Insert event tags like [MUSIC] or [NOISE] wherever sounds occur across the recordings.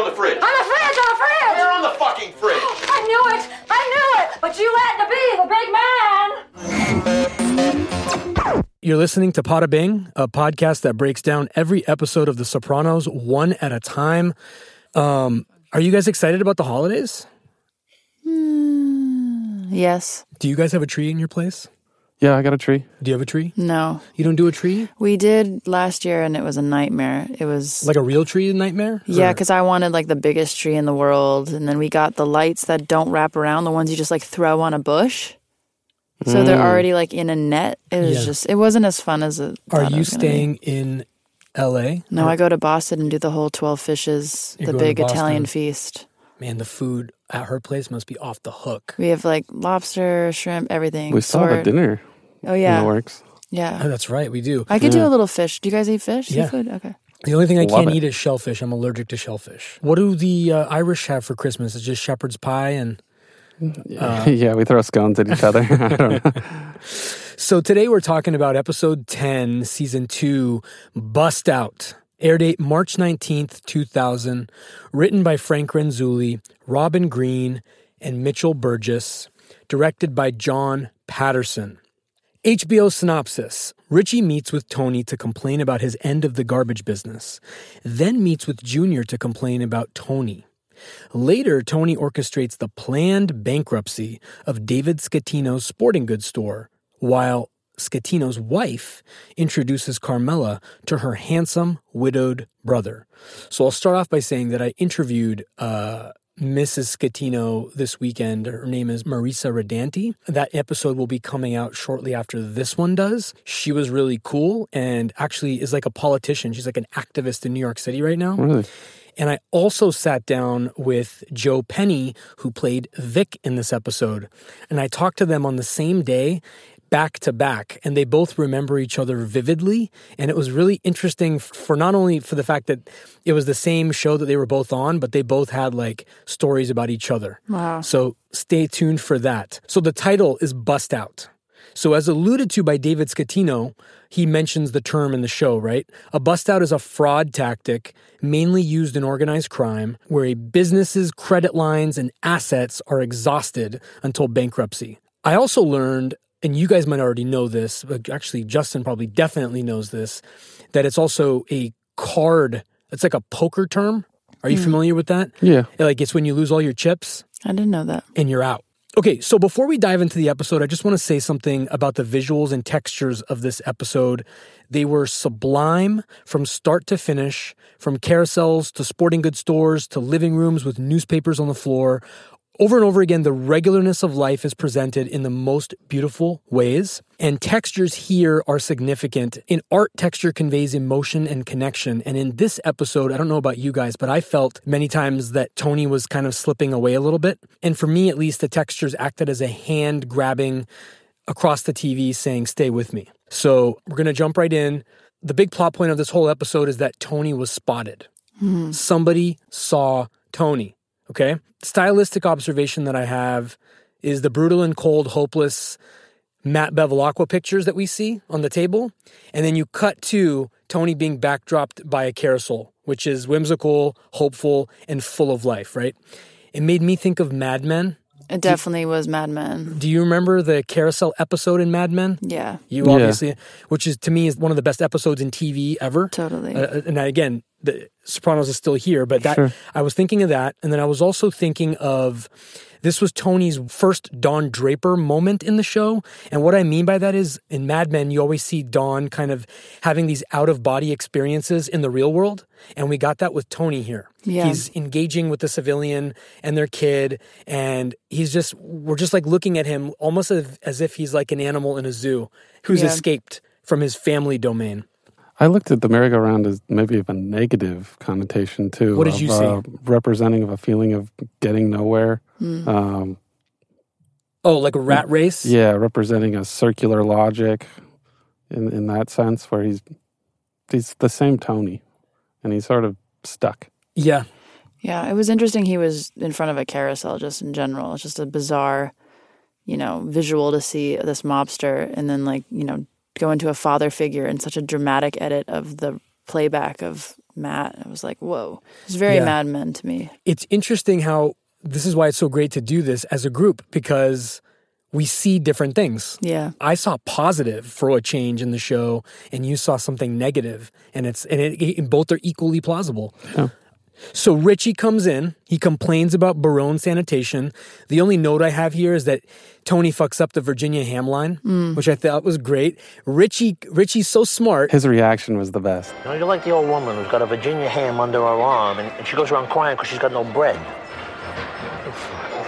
on the fridge? On the fridge, on the fridge! Where on the fucking fridge? [GASPS] I knew it! I knew it! But you had to be the big man! You're listening to Pod-a-Bing, a podcast that breaks down every episode of The Sopranos one at a time. Um, are you guys excited about the holidays? Yes. Do you guys have a tree in your place? Yeah, I got a tree. Do you have a tree? No. You don't do a tree? We did last year and it was a nightmare. It was Like a real tree nightmare? Yeah, Or- because I wanted like the biggest tree in the world, and then we got the lights that don't wrap around, the ones you just like throw on a bush. So they're mm. already like in a net. It was Yeah. just, it wasn't as fun as it. Are thought it you was gonna be. staying in LA? No, I go to Boston and do the whole twelve fishes, You're the going to big Italian Boston. feast. Man, the food at her place must be off the hook. We have like lobster, shrimp, everything. We saw the sword. dinner Oh in yeah, the works. Oh, yeah. that's right, we do. I could do a little fish. Do you guys eat fish? Yeah. Seafood? Okay. The only thing I Love can't it. eat is shellfish. I'm allergic to shellfish. What do the uh, Irish have for Christmas? It's just shepherd's pie and Uh, [LAUGHS] yeah, we throw scones at each other. [LAUGHS] I don't know. [LAUGHS] So today we're talking about episode 10, season 2, Bust Out. Air date March 19th, 2000. Written by Frank Renzulli, Robin Green, and Mitchell Burgess. Directed by John Patterson. HBO synopsis Richie meets with Tony to complain about his end of the garbage business, then meets with Junior to complain about Tony. Later, Tony orchestrates the planned bankruptcy of David Scatino's sporting goods store, while Scatino's wife introduces Carmela to her handsome, widowed brother. So I'll start off by saying that I interviewed uh, Mrs. Scatino this weekend. Her name is Marisa Redanty. That episode will be coming out shortly after this one does. She was really cool and actually is like a politician. She's like an activist in New York City right now. Really? And I also sat down with Joe Penny, who played Vic in this episode. And I talked to them on the same day, back to back. And they both remember each other vividly. And it was really interesting for not only for the fact that it was the same show that they were both on, but they both had like stories about each other. Wow. So stay tuned for that. So the title is Bust Out. So, as alluded to by David Scatino, he mentions the term in the show, right? A bust out is a fraud tactic mainly used in organized crime where a business's credit lines and assets are exhausted until bankruptcy. I also learned, and you guys might already know this, but actually, Justin probably definitely knows this, that it's also a card, it's like a poker term. Are you hmm. familiar with that? Yeah. Like it's when you lose all your chips I didn't know that. and you're out. Okay, so before we dive into the episode, I just want to say something about the visuals and textures of this episode. They were sublime from start to finish, from carousels to sporting goods stores to living rooms with newspapers on the floor. Over and over again, the regularness of life is presented in the most beautiful ways. And textures here are significant. In art, texture conveys emotion and connection. And in this episode, I don't know about you guys, but I felt many times that Tony was kind of slipping away a little bit. And for me, at least, the textures acted as a hand grabbing across the TV saying, Stay with me. So we're going to jump right in. The big plot point of this whole episode is that Tony was spotted. Hmm. Somebody saw Tony. Okay. Stylistic observation that I have is the brutal and cold, hopeless Matt Bevilacqua pictures that we see on the table. And then you cut to Tony being backdropped by a carousel, which is whimsical, hopeful, and full of life, right? It made me think of Mad Men. It definitely was Mad Men. Do you remember the carousel episode in Mad Men? Yeah, You Yeah. obviously, which is to me is one of the best episodes in TV ever. totally. Uh, and again, the Sopranos is still here, but that Sure. I was thinking of that, and then I was also thinking of this was Tony's first Don Draper moment in the show, and what I mean by that is in Mad Men, you always see Don kind of having these out of body experiences in the real world, and we got that with Tony here. Yeah. He's engaging with the civilian and their kid, and he's just we're just like looking at him almost as, as if he's like an animal in a zoo who's Yeah. escaped from his family domain. I looked at the merry-go-round as maybe of a negative connotation too. What did of, you see? Uh, representing of a feeling of getting nowhere. Um, Oh, like a rat race? yeah, representing a circular logic in in that sense, where he's he's the same Tony, and he's sort of stuck. Yeah. Yeah, it was interesting. He was in front of a carousel just in general. It's just a bizarre, you know, visual to see this mobster and then, like, you know, go into a father figure in such a dramatic edit of the playback of Matt. It was like, whoa. It's very Yeah. Mad Men to me. it's interesting how this is why it's so great to do this as a group because we see different things. Yeah. I saw positive for a change in the show, and you saw something negative, and it's and it, and both are equally plausible. So Richie comes in. He complains about Barone sanitation. The only note I have here is that Tony fucks up the Virginia ham line, hmm. which I thought was great. Richie Richie's so smart. His reaction was the best. You know, you're like the old woman who's got a Virginia ham under her arm and, and she goes around crying because she's got no bread.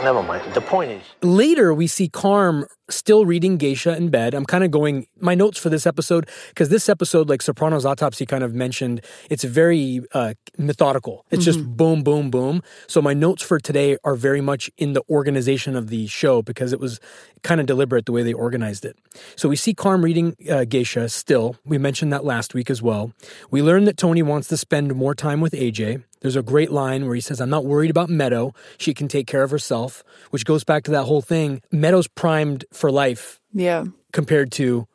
Never mind. The point is, Later, we see Carm still reading Geisha in bed. I'm kind of going my notes for this episode because this episode, like Soprano's autopsy, kind of mentioned, it's very uh, methodical. It's just boom, boom, boom. So my notes for today are very much in the organization of the show because it was kind of deliberate the way they organized it. So we see Carm reading uh, Geisha still. We mentioned that last week as well. We learned that Tony wants to spend more time with AJ. There's a great line where he says, I'm not worried about Meadow. She can take care of herself, which goes back to that whole thing. Meadow's primed for life Yeah. compared to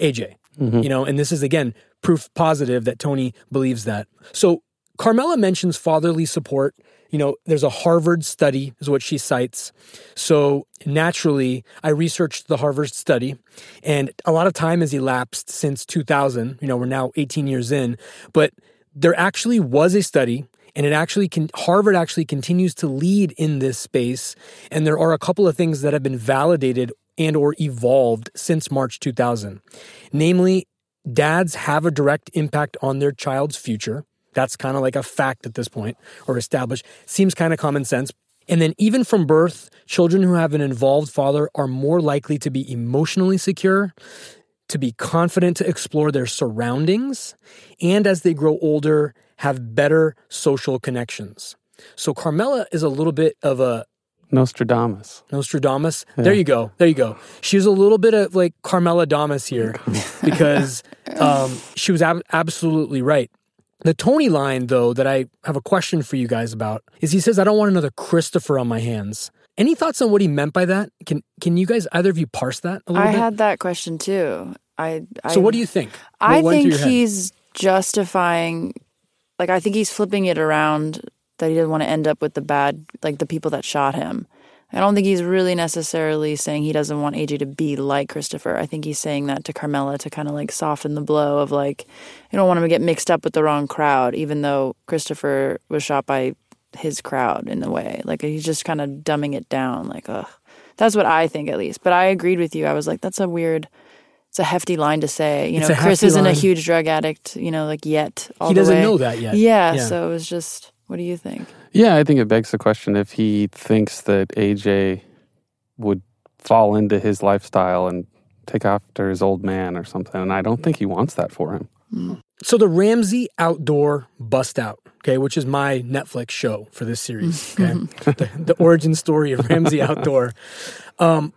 AJ. Mm-hmm. You know, and this is again proof positive that Tony believes that. So Carmela mentions fatherly support. You know, there's a Harvard study, is what she cites. So naturally, I researched the Harvard study, and a lot of time has elapsed since 2000. You know, we're now 18 years in, but there actually was a study and it actually can harvard actually continues to lead in this space and there are a couple of things that have been validated and or evolved since march 2000 namely dads have a direct impact on their child's future. That's kind of like a fact at this point or established. Seems kind of common sense. And then even from birth children who have an involved father are more likely to be emotionally secure to be confident to explore their surroundings, and as they grow older, have better social connections. So Carmela is a little bit of a Nostradamus. Nostradamus. There you go. There you go. She was a little bit of like Carmela Damas here [LAUGHS] because um, she was ab- absolutely right. The Tony line, though, that I have a question for you guys about is he says, I don't want another Christopher on my hands. Any thoughts on what he meant by that? Can can you guys either of you parse that a little I bit? had that question too. I, I so what do you think? I What went through think he's justifying, like, I think he's flipping it around that he doesn't want to end up with the bad, like the people that shot him. I don't think he's really necessarily saying he doesn't want AJ to be like Christopher. I think he's saying that to Carmela to kind of like soften the blow of like, you don't want him to get mixed up with the wrong crowd, even though Christopher was shot by his crowd in a way. Like he's just kind of dumbing it down. Like, ugh. That's what I think at least. But I agreed with you. I was like, that's a weird it's a hefty line to say. You know, Chris isn't line. a huge drug addict, you know, like yet. All He doesn't know that yet. Yeah, Yeah. So it was just, what do you think? Yeah, I think it begs the question if he thinks that AJ would fall into his lifestyle and take after his old man or something. And I don't think he wants that for him. So the Ramsey Outdoor Bust Out, okay, which is my Netflix show for this series, [LAUGHS] okay, the, the origin story of Ramsey [LAUGHS] Outdoor. Um,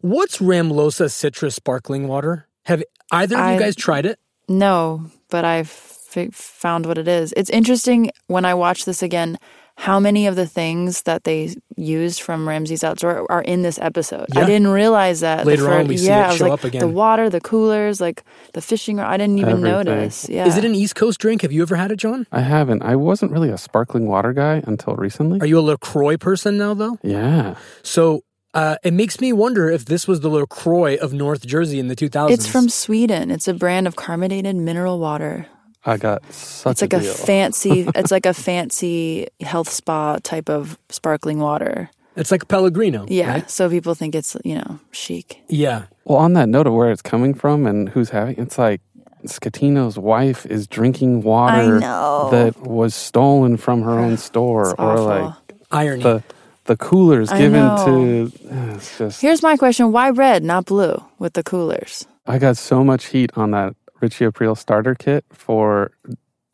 what's Ramlosa Citrus Sparkling Water? Have either of you guys tried it? No, but I've f- found what it is. It's interesting when I watch this again how many of the things that they used from Ramsey's Outdoor are in this episode. I didn't realize that. the Later on, fir- we see yeah, it I was show like, up again. The water, the coolers, like the fishing. I didn't even Everything. notice. Yeah. Is it an East Coast drink? Have you ever had it, John? I haven't. I wasn't really a sparkling water guy until recently. Are you a LaCroix person now, though? yeah. So uh, it makes me wonder if this was the LaCroix of North Jersey in the 2000s. It's from Sweden. It's a brand of carbonated mineral water. I got such It's like a deal. fancy. [LAUGHS] it's like a fancy health spa type of sparkling water. It's like Pellegrino. Yeah. right? So people think it's you know chic. Yeah. well, on that note of where it's coming from and who's having it's like Scatino's wife is drinking water that was stolen from her own [SIGHS] store It's or awful. like Irony. the the coolers I given know. to it's just Here's my question: Why red, not blue, with the coolers? I got so much heat on that Richie Aprile starter kit for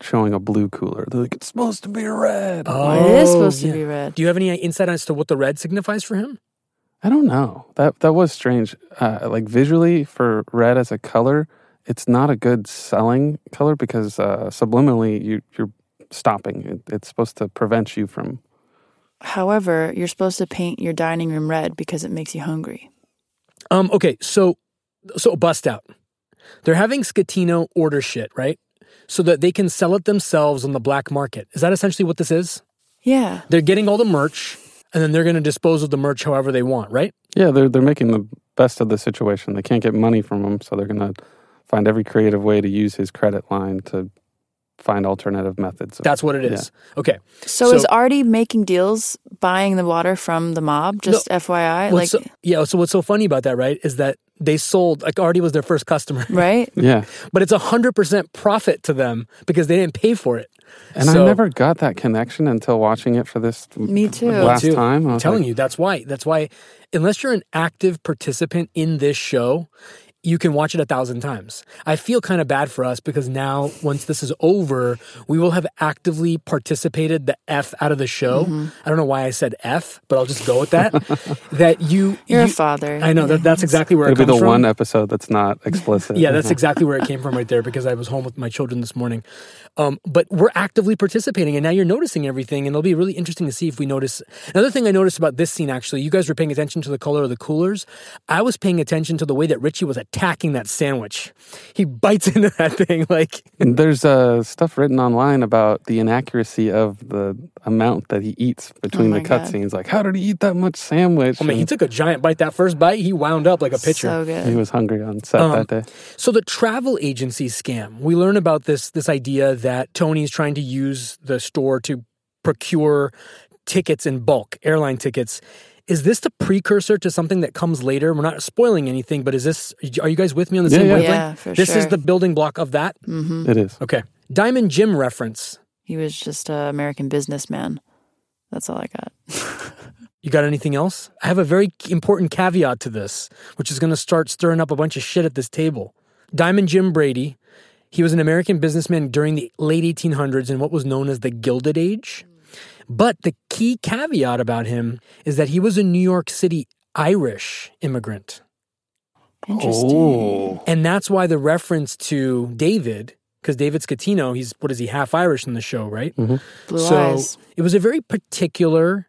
showing a blue cooler. They're like, it's supposed to be red. Oh, it is supposed yeah. to be red. Do you have any insight as to what the red signifies for him? I don't know. That that was strange. Uh, like visually for red as a color, it's not a good selling color because uh, subliminally you you're stopping. It, it's supposed to prevent you from. However, you're supposed to paint your dining room red because it makes you hungry. Um, okay, so so bust out. They're having Scatino order shit, right? so that they can sell it themselves on the black market. Is that essentially what this is? Yeah. They're getting all the merch and then they're going to dispose of the merch however they want, right? Yeah, they're they're making the best of the situation. They can't get money from him, so they're going to find every creative way to use his credit line to find alternative methods. That's what it is. Okay. So, is Artie making deals buying the water from the mob? Just FYI, like so, yeah. So what's so funny about that, right, is that they sold like Artie was their first customer, [LAUGHS] right? yeah. but it's a hundred percent profit to them because they didn't pay for it. And So- I never got that connection until watching it for this Me too. last too. time. I I'm was telling like, you, that's why. That's why, unless you're an active participant in this show, you can watch it a thousand times. I feel kind of bad for us because now, once this is over, we will have actively participated the F out of the show. Mm-hmm. I don't know why I said F, but I'll just go with that. [LAUGHS] that you, You're a father. I know that that's exactly where It'll it be the from. one episode that's not explicit. Yeah, that's [LAUGHS] exactly where it came from right there because I was home with my children this morning. Um, but we're actively participating, and now you're noticing everything, and it'll be really interesting to see if we notice. Another thing I noticed about this scene, actually, you guys were paying attention to the color of the coolers. I was paying attention to the way that Richie was attacking that sandwich. He bites [LAUGHS] into that thing like, There's uh, stuff written online about the inaccuracy of the amount that he eats between Oh the my God. cutscenes. Like, how did he eat that much sandwich? I mean, he took a giant bite. That first bite, he wound up like a pitcher. So good. he was hungry on set Um, that day. So the travel agency scam, we learn about this this idea that Tony's trying to use the store to procure tickets in bulk, airline tickets. Is this the precursor to something that comes later? We're not spoiling anything, but is this are you guys with me on the Yeah, same yeah. wavelength? Yeah, for this is the building block of that. hmm It is. Okay. Diamond Jim reference. He was just an American businessman. That's all I got. [LAUGHS] You got anything else? I have a very important caveat to this, which is going to start stirring up a bunch of shit at this table. Diamond Jim Brady, he was an American businessman during the late 1800s in what was known as the Gilded Age. But the key caveat about him is that he was a New York City Irish immigrant. Interesting. Oh. And that's why the reference to David, because David Scatino, he's, what is he, half Irish in the show, right? Blue so eyes. it was a very particular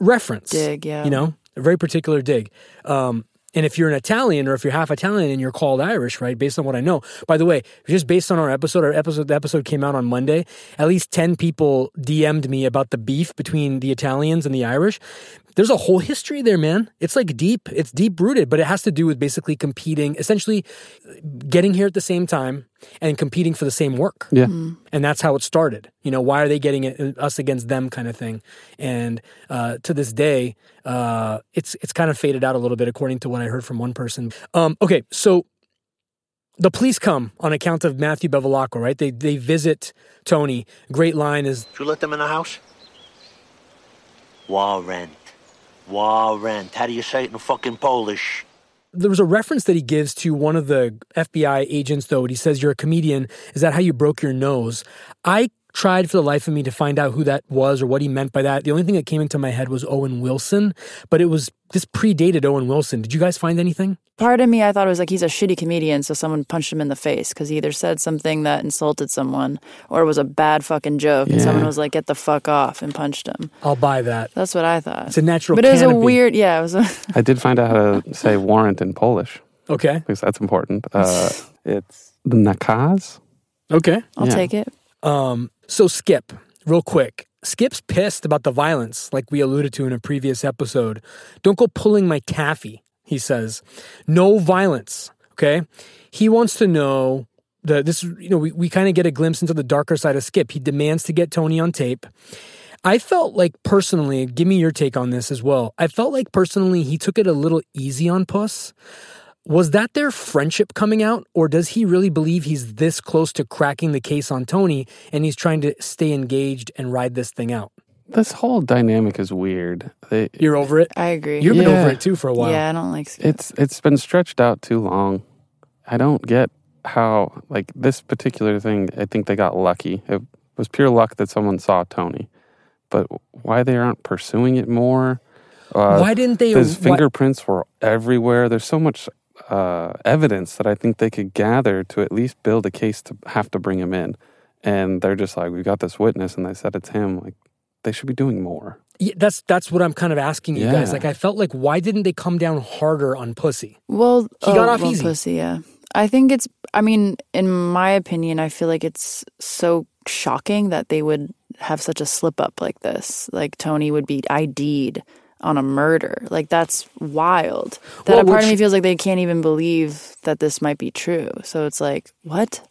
reference. Dig, yeah. You know, a very particular dig. Um, and if you're an Italian or if you're half Italian and you're called Irish, right? Based on what I know. By the way, just based on our episode, our episode, the episode came out on Monday. At least 10 people DM'd me about the beef between the Italians and the Irish. There's a whole history there, man. It's like deep, it's deep rooted, but it has to do with basically competing, essentially getting here at the same time and competing for the same work Yeah. and that's how it started. You know, why are they getting it, us against them, kind of thing. And uh, to this day, uh, it's it's kind of faded out a little bit, according to what I heard from one person. Um, okay, so the police come on account of Matthew Bevilacqua, right? They they visit Tony. Great line is Did you let them in the house? Warrant. Warrant. How do you say it in fucking Polish? there was a reference that he gives to one of the FBI agents, though. and He says, You're a comedian. Is that how you broke your nose? I tried for the life of me to find out who that was or what he meant by that. The only thing that came into my head was Owen Wilson, but it was this predated Owen Wilson. Did you guys find anything? Part of me, I thought it was like he's a shitty comedian, so someone punched him in the face because he either said something that insulted someone or it was a bad fucking joke, and someone was like, "Get the fuck off," and punched him. I'll buy that. That's what I thought. It's a natural but it was a weird, yeah. It was a, [LAUGHS] I did find out how to say warrant in Polish Okay. because that's important. Uh, [LAUGHS] it's the nakaz. Okay. I'll Yeah. take it. Um, so Skip, real quick. Skip's pissed about the violence, like we alluded to in a previous episode. Don't go pulling my taffy, he says. No violence. Okay. He wants to know the this you know, we, we kind of get a glimpse into the darker side of Skip. He demands to get Tony on tape. I felt like personally, give me your take on this as well. I felt like personally he took it a little easy on Puss. Was that their friendship coming out, or does he really believe he's this close to cracking the case on Tony and he's trying to stay engaged and ride this thing out? This whole dynamic is weird. They, You're over it? I agree. You've been over it too for a while. Yeah, I don't like Skip. it's it's been stretched out too long. I don't get how like this particular thing. I think they got lucky. It was pure luck that someone saw Tony, but why they aren't pursuing it more? Uh, Why didn't they? His why- fingerprints were everywhere. There's so much uh, evidence that I think they could gather to at least build a case to have to bring him in. And they're just like, we got this witness, and they said it's him. Like, they should be doing more. Yeah, that's that's what I'm kind of asking you guys. Like I felt like why didn't they come down harder on Pussy? Well, He oh, got off well, easy. Pussy, yeah. I think it's. I mean, in my opinion, I feel like it's so shocking that they would have such a slip up like this. Like Tony would be ID'd on a murder. Like that's wild. That Well, a part of me feels like they can't even believe that this might be true. So it's like, what?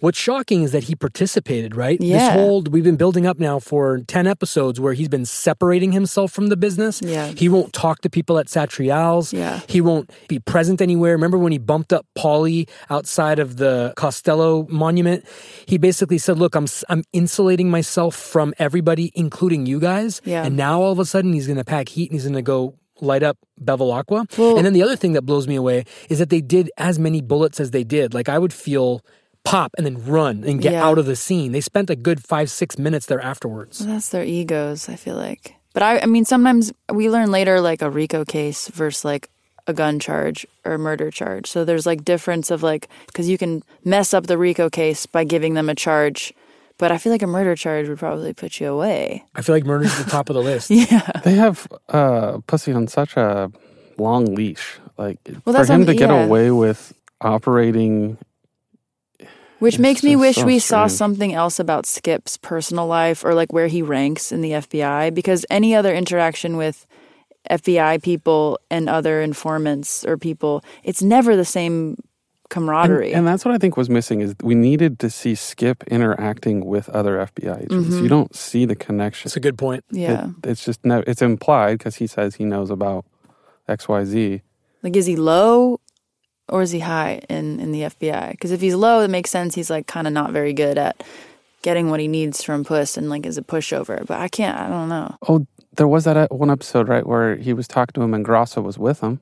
What's shocking is that he participated, right? This Yeah. whole we've been building up now for 10 episodes where he's been separating himself from the business. Yeah. He won't talk to people at Satriale's. Yeah. He won't be present anywhere. Remember when he bumped up Paulie outside of the Costello monument? He basically said, "Look, I'm I'm insulating myself from everybody including you guys." Yeah. And now all of a sudden he's going to pack heat and he's going to go light up Bevilacqua. Well- and then the other thing that blows me away is that they did as many bullets as they did. Like I would feel pop and then run and get Yeah. out of the scene. They spent a good five, six minutes there afterwards. That's their egos, I feel like. But I, I mean, sometimes we learn later, like a RICO case versus like a gun charge or a murder charge. So there's like difference of like, because you can mess up the RICO case by giving them a charge. But I feel like a murder charge would probably put you away. I feel like murder's at the top of the list. [LAUGHS] Yeah. They have uh, pussy on such a long leash. Like Well, for that's him what- to get away with operating, Which It's makes me just wish so we saw something else about Skip's personal life or like where he ranks in the FBI because any other interaction with FBI people and other informants or people, it's never the same camaraderie. and that's what I think was missing. Is we needed to see Skip interacting with other FBI agents. Mm-hmm. You don't see the connection. It's a good point. yeah. It- it's just no. It's implied because he says he knows about X Y Z. Like, is he low or is he high in, in the FBI? Because if he's low, it makes sense. He's like kind of not very good at getting what he needs from Puss and like is a pushover. But I can't, I don't know. Oh, there was that uh, one episode right where he was talking to him and Grasso was with him.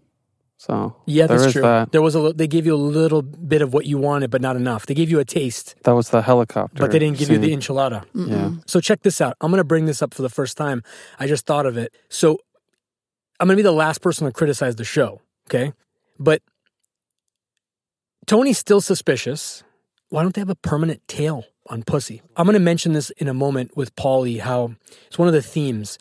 So Yeah, there that's is true. That. There was a li- they gave you a little bit of what you wanted, but not enough. They gave you a taste, That was the helicopter. but they didn't give you the scene. enchilada. Yeah. So check this out. I'm going to bring this up for the first time. I just thought of it. So I'm going to be the last person to criticize the show, okay? But Tony's still suspicious. Why don't they have a permanent tail on Pussy? I'm going to mention this in a moment with Paulie, how it's one of the themes.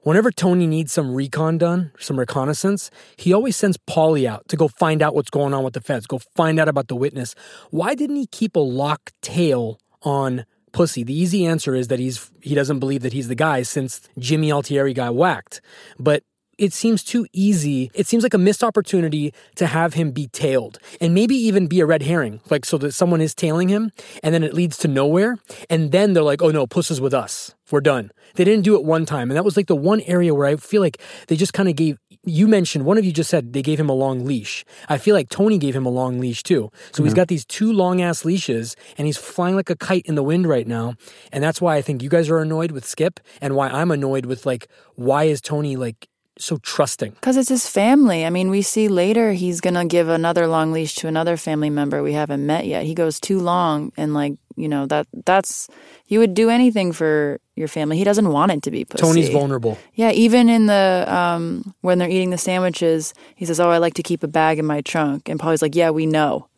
Whenever Tony needs some recon done, some reconnaissance, he always sends Paulie out to go find out what's going on with the feds, go find out about the witness. Why didn't he keep a lock tail on Pussy? The easy answer is that he's he doesn't believe that he's the guy since Jimmy Altieri got whacked. But it seems too easy. It seems like a missed opportunity to have him be tailed and maybe even be a red herring, like so that someone is tailing him and then it leads to nowhere. And then they're like, oh no, Puss is with us. We're done. They didn't do it one time. And that was like the one area where I feel like they just kind of gave, you mentioned, one of you just said they gave him a long leash. I feel like Tony gave him a long leash too. So he's mm-hmm. got these two long ass leashes and he's flying like a kite in the wind right now. And that's why I think you guys are annoyed with Skip and why I'm annoyed with like, why is Tony like, so trusting. Because it's his family. I mean, we see later he's going to give another long leash to another family member we haven't met yet. He goes too long and like, you know, that that's you would do anything for your family. He doesn't want it to be pussy. Tony's vulnerable. Yeah, even in the um when they're eating the sandwiches, he says, "Oh, I like to keep a bag in my trunk." And Paulie's like, "Yeah, we know."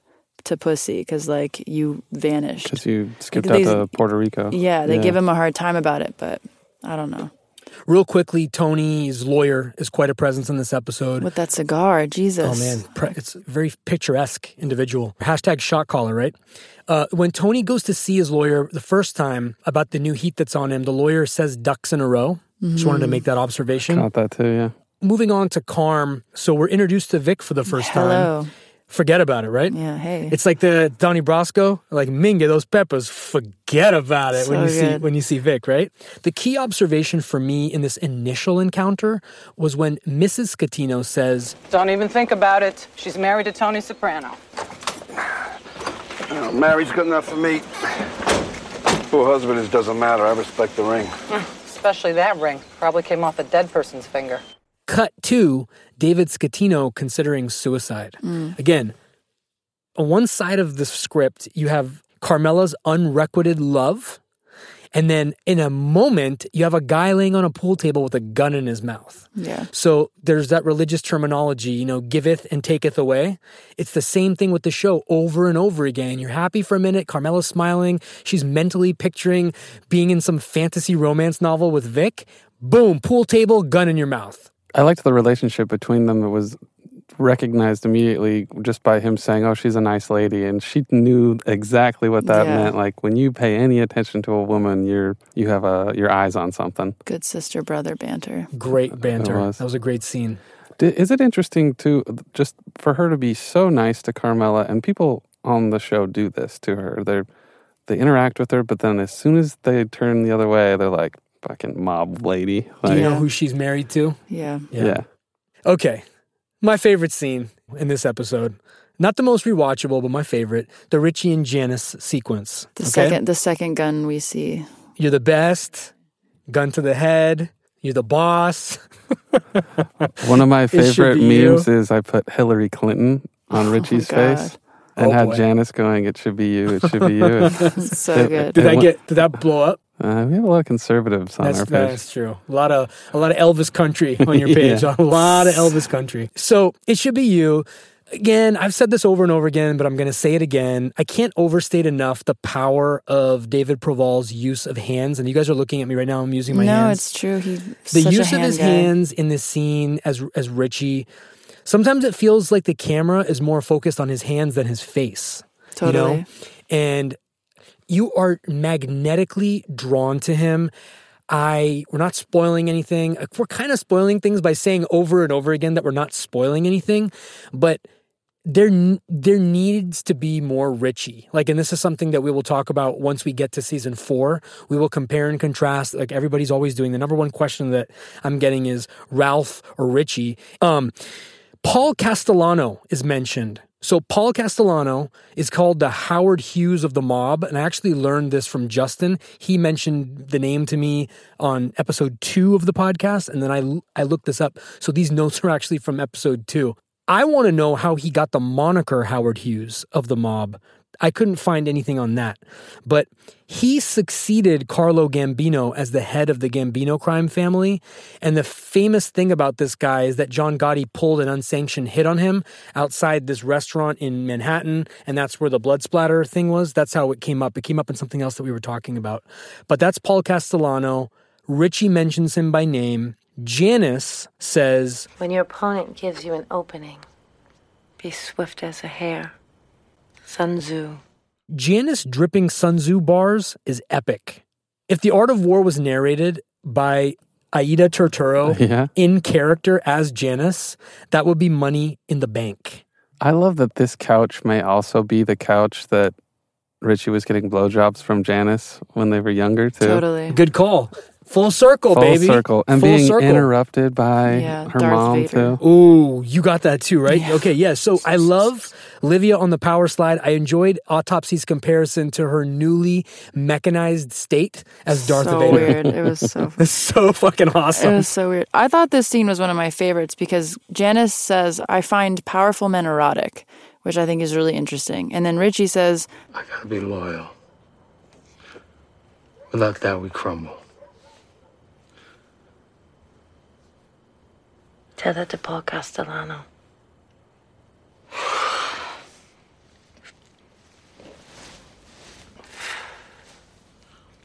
To pussy because like you vanished. Because you skipped Like, out they- to Puerto Rico. Yeah, they give him a hard time about it, but I don't know. Real quickly, Tony's lawyer is quite a presence in this episode. With that cigar, Jesus. Oh man, pre- it's a very picturesque individual. Hashtag shot caller, right? Uh, when Tony goes to see his lawyer the first time about the new heat that's on him, the lawyer says ducks in a row. Just wanted to Mm-hmm. make that observation. Caught that too, yeah. Moving on to Carm. So we're introduced to Vic for the first Hello. time. Forget about it, right? Yeah, hey. It's like the Donnie Brasco, like Minga, those peppers. Forget about it when So you see when you see Vic, right? The key observation for me in this initial encounter was when Mrs. Scatino says, Don't even think about it. She's married to Tony Soprano. You know, married's good enough for me. Who her husband is doesn't matter. I respect the ring. Especially that ring. Probably came off a dead person's finger. Cut to David Scatino considering suicide. Mm. Again, on one side of the script, you have Carmela's unrequited love. And then in a moment, you have a guy laying on a pool table with a gun in his mouth. yeah. So there's that religious terminology, you know, giveth and taketh away. It's the same thing with the show over and over again. You're happy for a minute. Carmela's smiling. She's mentally picturing being in some fantasy romance novel with Vic. Boom, pool table, gun in your mouth. I liked the relationship between them. It was recognized immediately just by him saying, "Oh, she's a nice lady," and she knew exactly what that Yeah. meant. Like when you pay any attention to a woman, you're you have a your eyes on something. Good sister brother banter. Great banter. was. That was a great scene. Is it interesting to just for her to be so nice to Carmela and people on the show do this to her? They they interact with her, but then as soon as they turn the other way, they're like fucking mob lady. Do you know who she's married to? Yeah. yeah. Okay. My favorite scene in this episode. Not the most rewatchable, but my favorite. The Richie and Janice sequence. The okay? second the second gun we see. You're the best. Gun to the head. You're the boss. [LAUGHS] One of my favorite be you. memes is I put Hillary Clinton on oh Richie's God. face and Oh, had boy. Janice going, "It should be you. It should be you." [LAUGHS] It's- It's so good. Did It that get did that blow up? Uh, we have a lot of conservatives on That's our page. that's true. A lot of a lot of Elvis country on your [LAUGHS] page. Yeah. A lot of Elvis country. So it should be you. Again, I've said this over and over again, but I'm going to say it again. I can't overstate enough the power of David Proval's use of hands. And you guys are looking at me right now. I'm using my no, hands. No, it's true. He's the such a use of his guy. hands in this scene as as Richie. Sometimes it feels like the camera is more focused on his hands than his face. You Totally. know? And you are magnetically drawn to him. I we're not spoiling anything. We're kind of spoiling things by saying over and over again that we're not spoiling anything, but there there needs to be more Richie. Like, and this is something that we will talk about once we get to season four. We will compare and contrast. Like everybody's always doing. The number one question that I'm getting is Ralph or Richie. Um, Paul Castellano is mentioned. So Paul Castellano is called the Howard Hughes of the mob, and I actually learned this from Justin. He mentioned the name to me on episode two of the podcast, and then I I looked this up. So these [LAUGHS] notes are actually from episode two. I want to know how he got the moniker Howard Hughes of the mob. I couldn't find anything on that, but he succeeded Carlo Gambino as the head of the Gambino crime family. And the famous thing about this guy is that John Gotti pulled an unsanctioned hit on him outside this restaurant in Manhattan. And that's where the blood splatter thing was. That's how it came up. It came up in something else that we were talking about. But that's Paul Castellano. Richie mentions him by name. Janice says, When your opponent gives you an opening, be swift as a hare. Sun Tzu. Janice dripping Sun Tzu bars is epic. If The Art of War was narrated by Aida Turturro [LAUGHS] Yeah. in character as Janice, that would be money in the bank. I love that this couch may also be the couch that Richie was getting blowjobs from Janice when they were younger too. Totally. Good call. Full circle, baby. Full baby. circle and Full being circle. interrupted by Yeah, her Darth mom Vader. too. Ooh, you got that too, right? Okay, yeah. So I love Livia on the power slide. I enjoyed Autopsy's comparison to her newly mechanized state as Darth so Vader. weird. It was so [LAUGHS] It's so fucking It awesome. was so weird. I thought this scene was one of my favorites because Janice says, I find powerful men erotic, which I think is really interesting. And then Richie says, I gotta be loyal. Without that, we crumble. Tell that to Paul Castellano.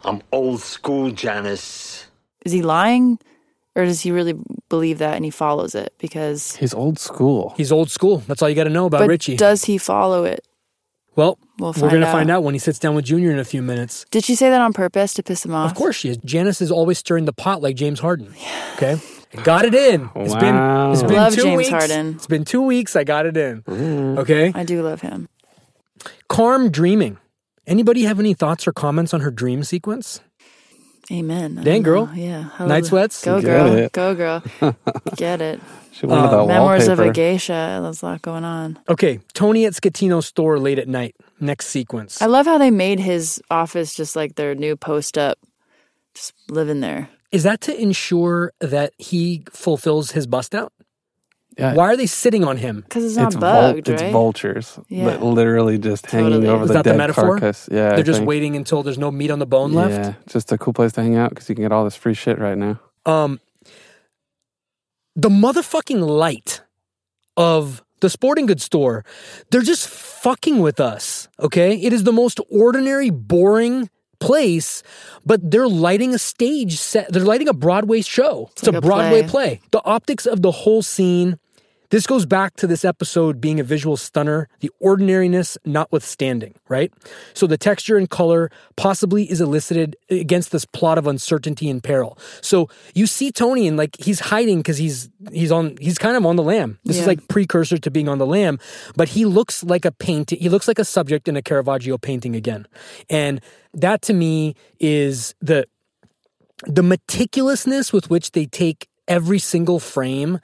I'm old school, Janice. Is he lying? Or does he really believe that and he follows it? Because. He's old school. He's old school. That's all you got to know about But Richie. does he follow it? well, We'll we're going to find out when he sits down with Junior in a few minutes. Did she say that on purpose to piss him off? Of course she is. Janice is always stirring the pot like James Harden. [SIGHS] Okay. Got it in. It's been Wow. it's been Love two James weeks. Harden. It's been two weeks. I got it in. Mm. Okay. I do love him. Carm dreaming. Anybody have any thoughts or comments on her dream sequence? Amen. I Dang, don't know. girl. Yeah. Night sweats? Go, girl. Go, girl. [LAUGHS] Get it. She wanted that um, Memoirs of wallpaper. a geisha. There's a lot going on. Okay. Tony at Scatino's store late at night. Next sequence. I love how they made his office just like their new post up, just living there. Is that to ensure that he fulfills his bust out? Yeah. Why are they sitting on him? Because it's not It's, vul- bugged, it's vultures Yeah. that literally just hanging Totally. over Is the that the dead metaphor? carcass. Yeah, They're just think. waiting until there's no meat on the bone left. Yeah, just a cool place to hang out because you can get all this free shit right now. Um, the motherfucking light of the sporting goods store, they're just fucking with us. Okay, it is the most ordinary, boring place, but they're lighting a stage set. They're lighting a Broadway show. It's, like a a Broadway play. play. The optics of the whole scene. This goes back to this episode being a visual stunner, the ordinariness notwithstanding, right? So the texture and color possibly is elicited against this plot of uncertainty and peril. So you see Tony and like he's hiding because he's he's on he's kind of on the lam. This is like precursor to being on the lam, but he looks like a painting. He looks like a subject in a Caravaggio painting again, and that to me is the the meticulousness with which they take every single frame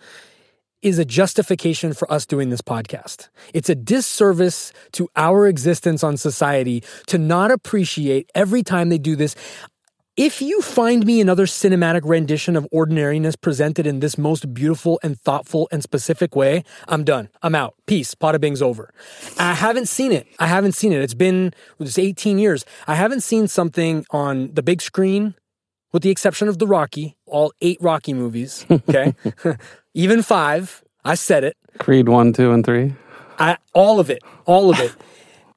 is a justification for us doing this podcast. It's a disservice to our existence on society to not appreciate every time they do this. If you find me another cinematic rendition of ordinariness presented in this most beautiful and thoughtful and specific way, I'm done. I'm out. Peace. Pod-a-Bing's over. I haven't seen it. I haven't seen it. It's been it's 18 years. I haven't seen something on the big screen, with the exception of the Rocky, all eight Rocky movies. Okay, [LAUGHS] even five. I said it. Creed one, two, and three. I, all of it, all of it. [LAUGHS]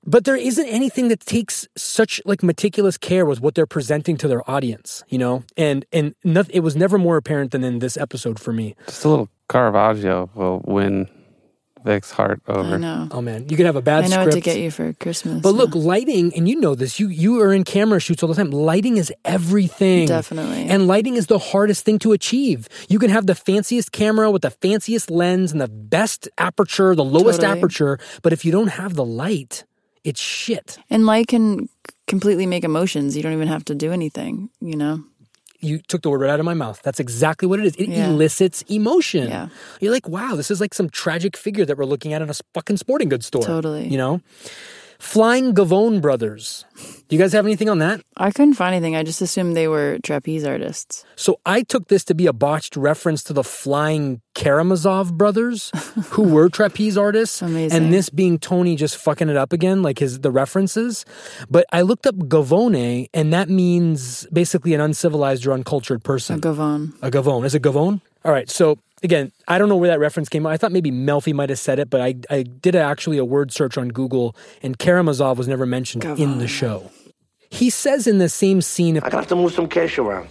But there isn't anything that takes such like meticulous care with what they're presenting to their audience, you know. And and noth- it was never more apparent than in this episode for me. Just a little Caravaggio will win Vic's heart over. I know. Oh man, you could have a bad I know script. what to get you for Christmas. But look, lighting, and you know this. You you are in camera shoots all the time. Lighting is everything. Definitely. And lighting is the hardest thing to achieve. You can have the fanciest camera with the fanciest lens and the best aperture, the lowest Totally. aperture, but if you don't have the light, it's shit. and light can completely make emotions. You don't even have to do anything, you know? You took the word right out of my mouth. That's exactly what it is. It Yeah. elicits emotion. Yeah. You're like, wow, this is like some tragic figure that we're looking at in a fucking sporting goods store. Totally. You know? Flying Gavone Brothers. Do you guys have anything on that? I couldn't find anything. I just assumed they were trapeze artists. So I took this to be a botched reference to the Flying Karamazov brothers, [LAUGHS] who were trapeze artists, Amazing. and this being Tony just fucking it up again, like his the references. But I looked up Gavone, and that means basically an uncivilized or uncultured person. A Gavone. A Gavone. Is it Gavone? All right. So again, I don't know where that reference came. I thought maybe Melfi might have said it, but I, I did actually a word search on Google, and Karamazov was never mentioned in the show. He says in the same scene, I have to move some cash around.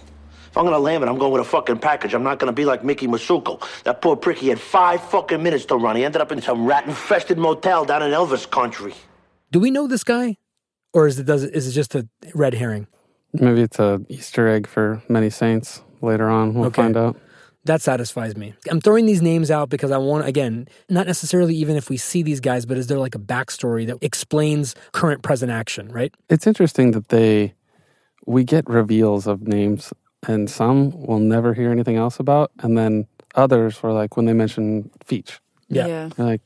If I'm gonna land it, I'm going with a fucking package. I'm not gonna be like Mickey Masuko. That poor prick, he had five fucking minutes to run. He ended up in some rat-infested motel down in Elvis country. "Do we know this guy, or is it does it, is it just a red herring?" Maybe it's a Easter egg for many saints. Later on, we'll Okay. find out. That satisfies me. I'm throwing these names out because I want, again, not necessarily even if we see these guys, but is there like a backstory that explains current present action, right? It's interesting that they we get reveals of names, and some we'll never hear anything else about, and then others were like when they mention Feech, Yeah. Yeah. like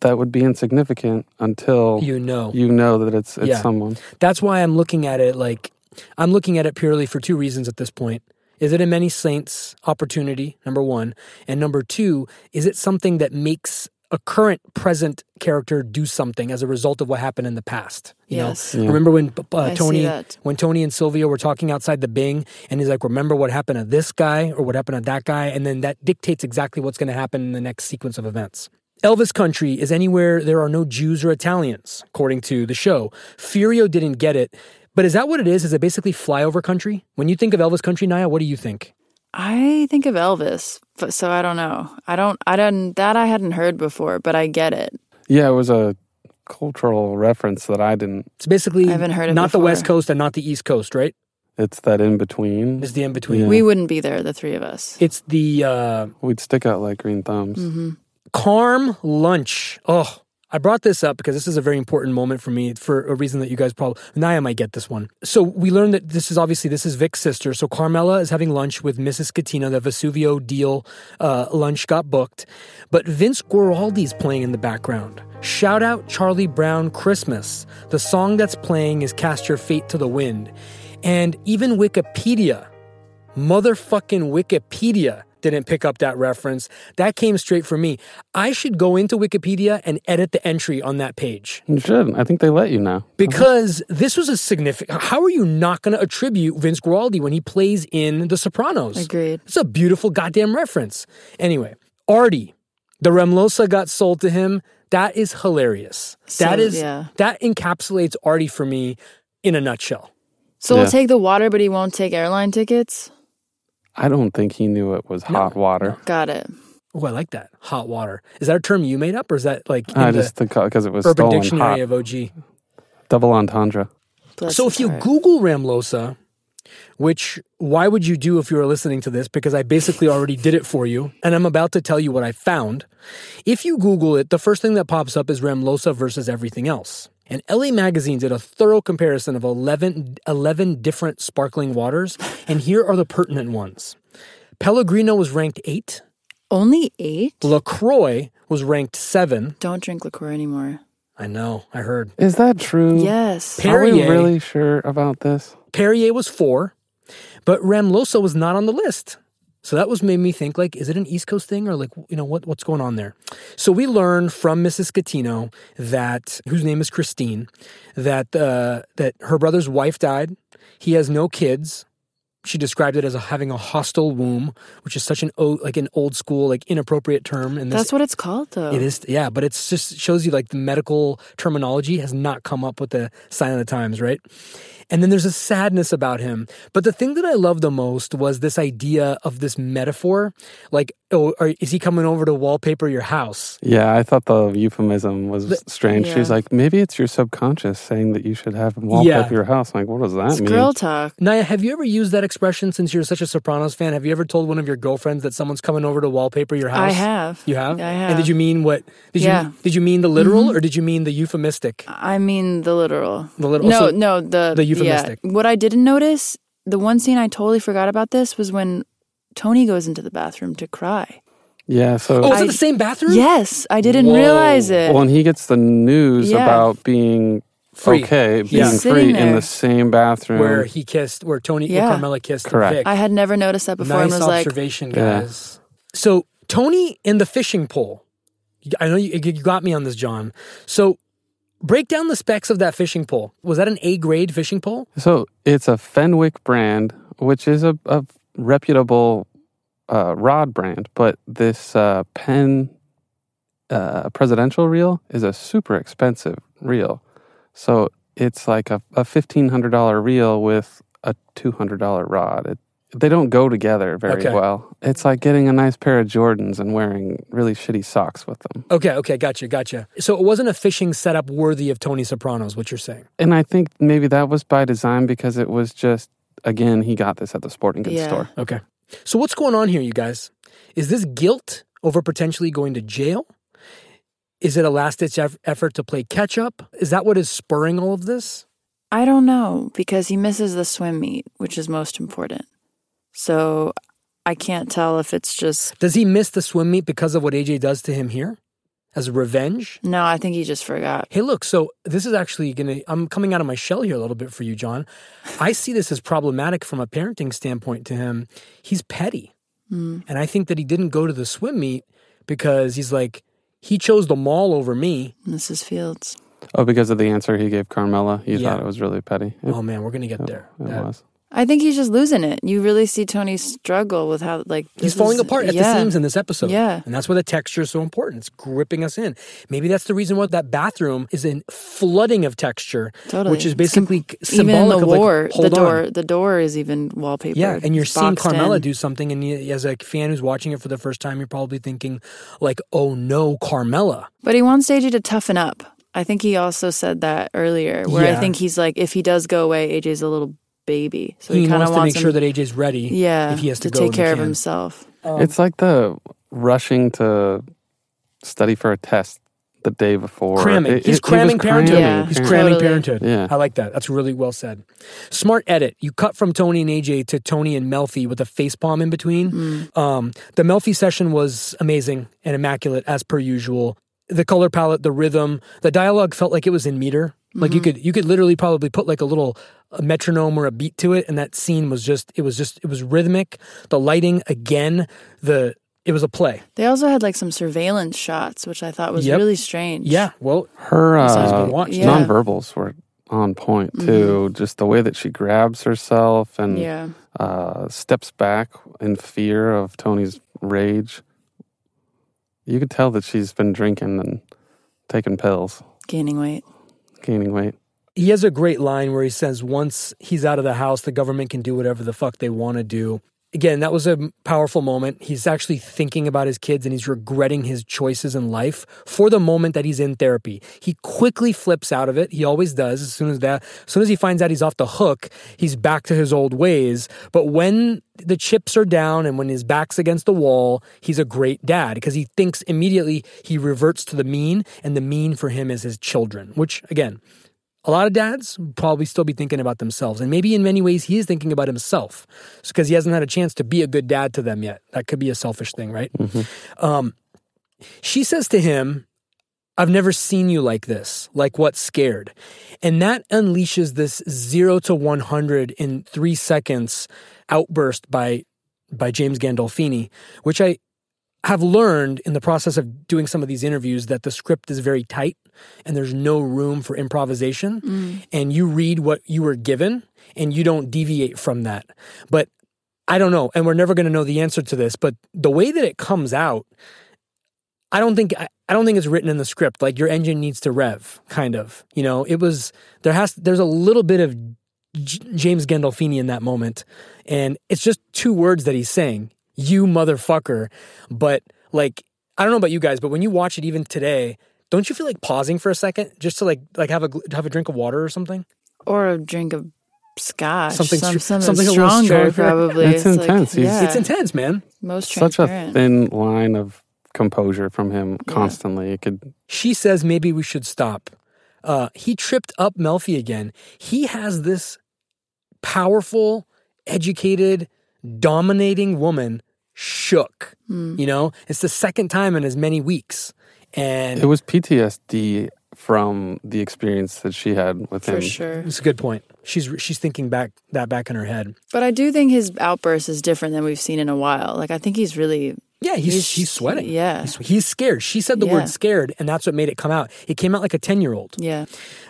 that would be insignificant until You know. you know that it's it's Yeah. someone. That's why I'm looking at it like I'm looking at it purely for two reasons at this point. Is it a many saints opportunity, number one? And number two, is it something that makes a current present character do something as a result of what happened in the past? You Yes. know, remember when uh, Tony when Tony and Silvio were talking outside the Bing, and he's like, "Remember what happened to this guy or what happened to that guy," and then that dictates exactly what's going to happen in the next sequence of events. Elvis country is anywhere there are no Jews or Italians, according to the show. Furio didn't get it, but is that what it is? Is it basically flyover country? When you think of Elvis country, Niia, what do you think? I think of Elvis, but so I don't know. I don't. I don't. That I hadn't heard before, but I get it. Yeah, it was a cultural reference that I didn't. It's basically I haven't heard it not the. West Coast and not the East Coast, right? It's that in between. It's the in between. Yeah. We wouldn't be there, the three of us. It's the uh, We'd stick out like green thumbs. Mm-hmm. Carm lunch. Oh, I brought this up because this is a very important moment for me for a reason that you guys probably Niia might get this one. So we learned that this is obviously this is Vic's sister. So Carmela is having lunch with Mrs. Scatino. The Vesuvio deal uh, lunch got booked, but Vince Guaraldi's playing in the background. Shout out Charlie Brown Christmas. The song that's playing is Cast Your Fate to the Wind. And even Wikipedia motherfucking Wikipedia didn't pick up that reference. That came straight from me. I should go into Wikipedia and edit the entry on that page You should. I think they let you now. because this was a significant. How are you not going to attribute Vince Guaraldi when he plays in The Sopranos? Agreed. It's a beautiful goddamn reference. Anyway, Artie, the Ramlosa got sold to him. That is hilarious. So, that is yeah. that encapsulates Artie for me in a nutshell. So Yeah. we'll take the water, but he won't take airline tickets. I don't think he knew it was hot water. Got it. Oh, I like that. Hot water. Is that a term you made up, or is that like in I the just because uh, it was Urban stolen Dictionary hot. of OG? Double entendre. Bless so if you heart. Google Ramlosa, which why would you do if you were listening to this? Because I basically already did it for you, and I'm about to tell you what I found. If you Google it, the first thing that pops up is Ramlosa versus everything else. And LA Magazine did a thorough comparison of 11, 11 different sparkling waters, and here are the pertinent ones. Pellegrino was ranked eight. only eight. LaCroix was ranked seven. Don't drink liqueur anymore. I know, I heard. Is that true? Yes. Are we really sure about this? Perrier was four, but Ramlosa was not on the list. So that was made me think like, is it an East Coast thing or like, you know, what, what's going on there? So we learned from Mrs. Scatino that, whose name is Christine, that, uh, that her brother's wife died. He has no kids. She described it as a, having a hostile womb, which is such an o- like an old school like inappropriate term. And That's what it's called, though. it is, yeah, but it's just shows you like the medical terminology has not come up with the sign of the times, right? And then there's a sadness about him. But the thing that I loved the most was this idea of this metaphor, like, oh, are, is he coming over to wallpaper your house? Yeah, I thought the euphemism was strange. She's Yeah. like, maybe it's your subconscious saying that you should have wallpaper Yeah. your house. I'm like, what does that It's mean? girl talk. Niia, have you ever used that expression since you're such a Sopranos fan? Have you ever told one of your girlfriends that someone's coming over to wallpaper your house? I have. You have? I have. And did you mean what? Did Yeah. you did you mean the literal Mhm. or did you mean the euphemistic? I mean the literal. The literal. No, so- no, the the yeah. Euphemistic. What I didn't notice, the one scene I totally forgot about this was when Tony goes into the bathroom to cry. Yeah, so Oh, is I- it the same bathroom? Yes, I didn't Whoa. realize it. Well, when he gets the news Yeah. about being Free. okay, He's being sitting free in the same bathroom. Where he kissed, where Tony, where Yeah. Carmela kissed Correct. Vic. I had never noticed that before nice and was like, observation, Yeah. guys. So Tony in the fishing pole. I know you, you got me on this, John. So break down the specs of that fishing pole. Was that an A grade fishing pole? So it's a Fenwick brand, which is a, a reputable uh, rod brand, but this uh, Penn uh, presidential reel is a super expensive reel. So it's like a, a $1,500 reel with a $200 rod. It, they don't go together very Okay. well. It's like getting a nice pair of Jordans and wearing really shitty socks with them. Okay, okay, gotcha, gotcha. So it wasn't a fishing setup worthy of Tony Soprano's, what you're saying. And I think maybe that was by design because it was just, again, he got this at the sporting goods Yeah. store. Okay. So what's going on here, you guys? Is this guilt over potentially going to jail? Is it a last ditch effort to play catch up? Is that what is spurring all of this? I don't know because he misses the swim meet, which is most important. So I can't tell if it's just Does he miss the swim meet because of what AJ does to him here? As a revenge? no. I think he just forgot. Hey, look, so this is actually going to, I'm coming out of my shell here a little bit for you, John. [LAUGHS] I see this as problematic from a parenting standpoint to him. He's petty. Mm. And I think that he didn't go to the swim meet because he's like, he chose the mall over me. Mrs. Fields. Oh, because of the answer he gave Carmela, you Yeah. thought it was really petty. It, Oh, man, we're going to get there. it That- was. I think he's just losing it. You really see Tony struggle with how like He's falling is- apart at yeah. the seams in this episode. Yeah. And that's why the texture is so important. It's gripping us in. Maybe that's the reason why that bathroom is in flooding of texture, Totally. which is It's com- basically even the of like, war. hold the door, on. the door is even wallpaper. Yeah, and you're seeing Carmela in. do something, and you, as a fan who's watching it for the first time, you're probably thinking, like, "Oh no, Carmela." But he wants AJ to toughen up. I think he also said that earlier, where Yeah. I think he's like, if he does go away, AJ's a little baby, so he, he kind wants of to wants make sure him, that AJ's ready. yeah, if he has to, to go take care of can. himself. it's like the rushing to study for a test the day before. Cramming. It- He's it- he cramming was parenthood. Yeah. He's cramming Totally. parenthood. Yeah. I like that. That's really well said. Smart edit. You cut from Tony and AJ to Tony and Melfi with a face palm in between. Mm. Um, the Melfi session was amazing and immaculate as per usual. The color palette, the rhythm, the dialogue felt like it was in meter. Like Mm-hmm. you could you could literally probably put like a little a metronome or a beat to it, and that scene was just it was just it was rhythmic. The lighting again, the it was a play. They also had like some surveillance shots, which I thought was Yep. really strange. Yeah, well, Her Someone's uh. Yeah. nonverbals were on point too. Just the way that she grabs herself and yeah. uh, steps back in fear of Tony's rage. You could tell that she's been drinking and taking pills, Gaining weight. Gaining weight. he has a great line where he says once he's out of the house the government can do whatever the fuck they want to do again, that was a powerful moment. He's actually thinking about his kids and he's regretting his choices in life for the moment that he's in therapy. He quickly flips out of it. He always does. As soon as that, as soon as he finds out he's off the hook, he's back to his old ways. But when the chips are down and when his back's against the wall, he's a great dad because he thinks immediately he reverts to the mean, and the mean for him is his children, which again, a lot of dads probably still be thinking about themselves. And maybe in many ways he is thinking about himself because he hasn't had a chance to be a good dad to them yet. That could be a selfish thing, right? Um, she says to him, I've never seen you like this, like what scared. And that unleashes this zero to 100 in three seconds outburst by, by James Gandolfini, which I have learned in the process of doing some of these interviews that the script is very tight and there's no room for improvisation. Mm. And you read what you were given and you don't deviate from that. But I don't know, and we're never going to know the answer to this, but the way that it comes out, I don't think I, I don't think it's written in the script. Like your engine needs to rev, kind of. You know, it was there has there's a little bit of J- James Gandolfini in that moment, and it's just two words that he's saying, "You motherfucker." But like, I don't know about you guys, but when you watch it even today, don't you feel like pausing for a second just to like like have a have a drink of water or something? Or a drink of scotch. Something some, str- something, something a stronger, stronger. probably. It's like- intense. He's- yeah, It's intense, man. Most Such a thin line of composure from him constantly. It could She says maybe we should stop. Uh, he tripped up Melfi again. He has this powerful, educated, dominating woman shook. You know, it's the second time in as many weeks. And it was PTSD from the experience that she had with For him. sure. it's a good point. She's she's thinking back that back in her head. But I do think his outburst is different than we've seen in a while. Like I think he's really Yeah, he's He's- he's, sweating. yeah. he's, he's scared. She said the Yeah. word scared, and that's what made it come out. It came out like a ten year old. yeah.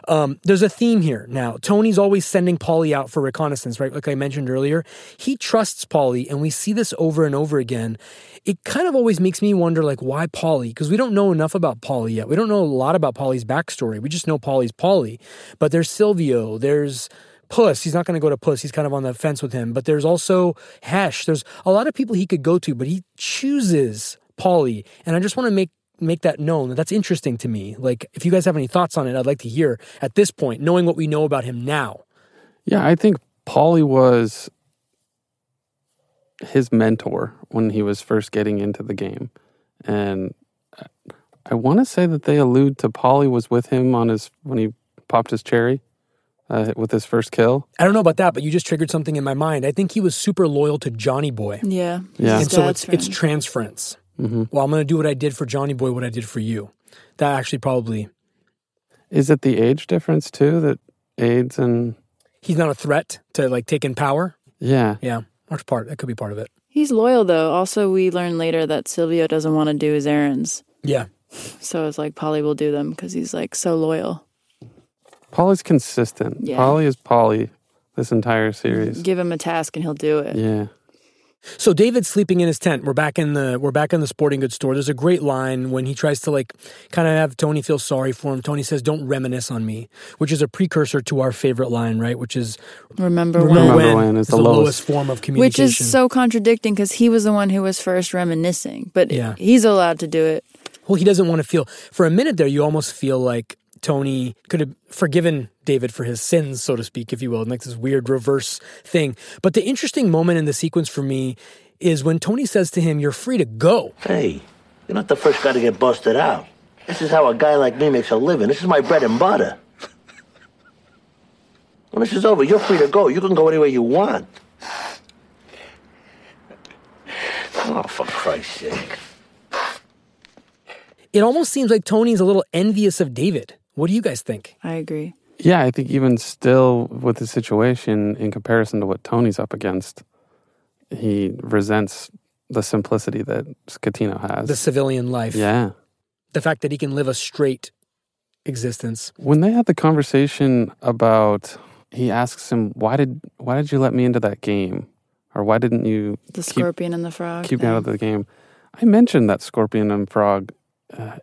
Um, there's a theme here now. Tony's always sending Paulie out for reconnaissance, right? Like I mentioned earlier, he trusts Paulie, and we see this over and over again. It kind of always makes me wonder, like, why Paulie? Because we don't know enough about Paulie yet. We don't know a lot about Paulie's backstory. We just know Paulie's Paulie. But there's Silvio. There's Puss. He's not going to go to Puss. He's kind of on the fence with him. But there's also Hesh. There's a lot of people he could go to, but he chooses Paulie. And I just want to make make that known that that's interesting to me. Like, if you guys have any thoughts on it, I'd like to hear at this point, knowing what we know about him now. Yeah, I think Paulie was his mentor when he was first getting into the game. And I- I want to say that they allude to Paulie was with him on his when he popped his cherry uh, with his first kill. I don't know about that, but you just triggered something in my mind. I think he was super loyal to Johnny Boy. Yeah. Yeah. His And so dad's it's it's friend. transference. Well, I'm going to do what I did for Johnny Boy, what I did for you. That actually probably Is it the age difference too that aids and he's not a threat to like taking power. yeah Yeah, that's part. That could be part of it. He's loyal though. Also, we learn later that Silvio doesn't want to do his errands, Yeah, so it's like Paulie will do them because he's like so loyal. Paulie's consistent. Yeah. Paulie is Paulie this entire series. Give him a task and he'll do it. Yeah. So David's sleeping in his tent. We're back in the we're back in the sporting goods store. There's a great line when he tries to like kind of have Tony feel sorry for him. Tony says, "Don't reminisce on me," which is a precursor to our favorite line, right? Which is Remember, "Remember when? When, when is is the the lowest lowest. form of communication," Which is so contradicting because he was the one who was first reminiscing, but Yeah. he's allowed to do it. well, he doesn't want to feel. For a minute there, you almost feel like Tony could have forgiven David for his sins, so to speak, if you will, and like this weird reverse thing. But the interesting moment in the sequence for me is when Tony says to him, "You're free to go." Hey, you're not the first guy to get busted out. This is how a guy like me makes a living. This is my bread and butter. When this is over, you're free to go. You can go anywhere you want. Oh, for Christ's sake. It almost seems like Tony's a little envious of David. What do you guys think? I agree. Yeah, I think even still with the situation in comparison to what Tony's up against, he resents the simplicity that Scatino has. The civilian life. yeah. The fact that he can live a straight existence. When they had the conversation about he asks him, Why did why did you let me into that game? Or why didn't you The keep, scorpion and the frog. keep me out of the game? I mentioned that Scorpion and Frog uh,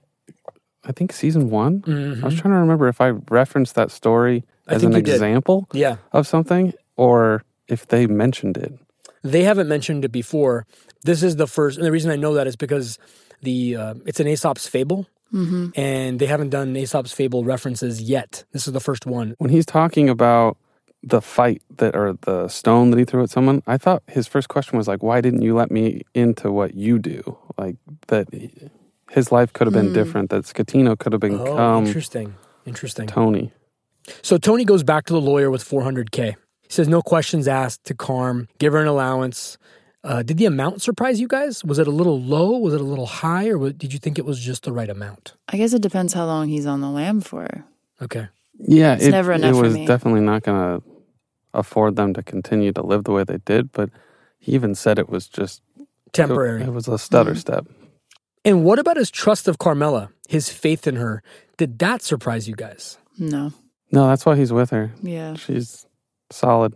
I think season one. I was trying to remember if I referenced that story I as an example Yeah. of something or if they mentioned it. They haven't mentioned it before. This is the first, and the reason I know that is because the uh, it's an Aesop's fable, Mm-hmm. and they haven't done Aesop's fable references yet. This is the first one. When he's talking about the fight that or the stone that he threw at someone, I thought his first question was like, "Why didn't you let me into what you do?" Like that, his life could have been Mm. different. That Scatino could have been Oh, interesting, interesting. Tony. So Tony goes back to the lawyer with 400k. He says no questions asked to Carm, give her an allowance. Uh, did the amount surprise you guys? Was it a little low? Was it a little high, or did you think it was just the right amount? I guess it depends how long he's on the lam for. Okay. Yeah, It's it, never it enough for was me. definitely not going to afford them to continue to live the way they did. But he even said it was just Temporary. It, was a stutter Mm. step. And what about his trust of Carmela, his faith in her? Did that surprise you guys? No. No, that's why he's with her. Yeah. She's solid.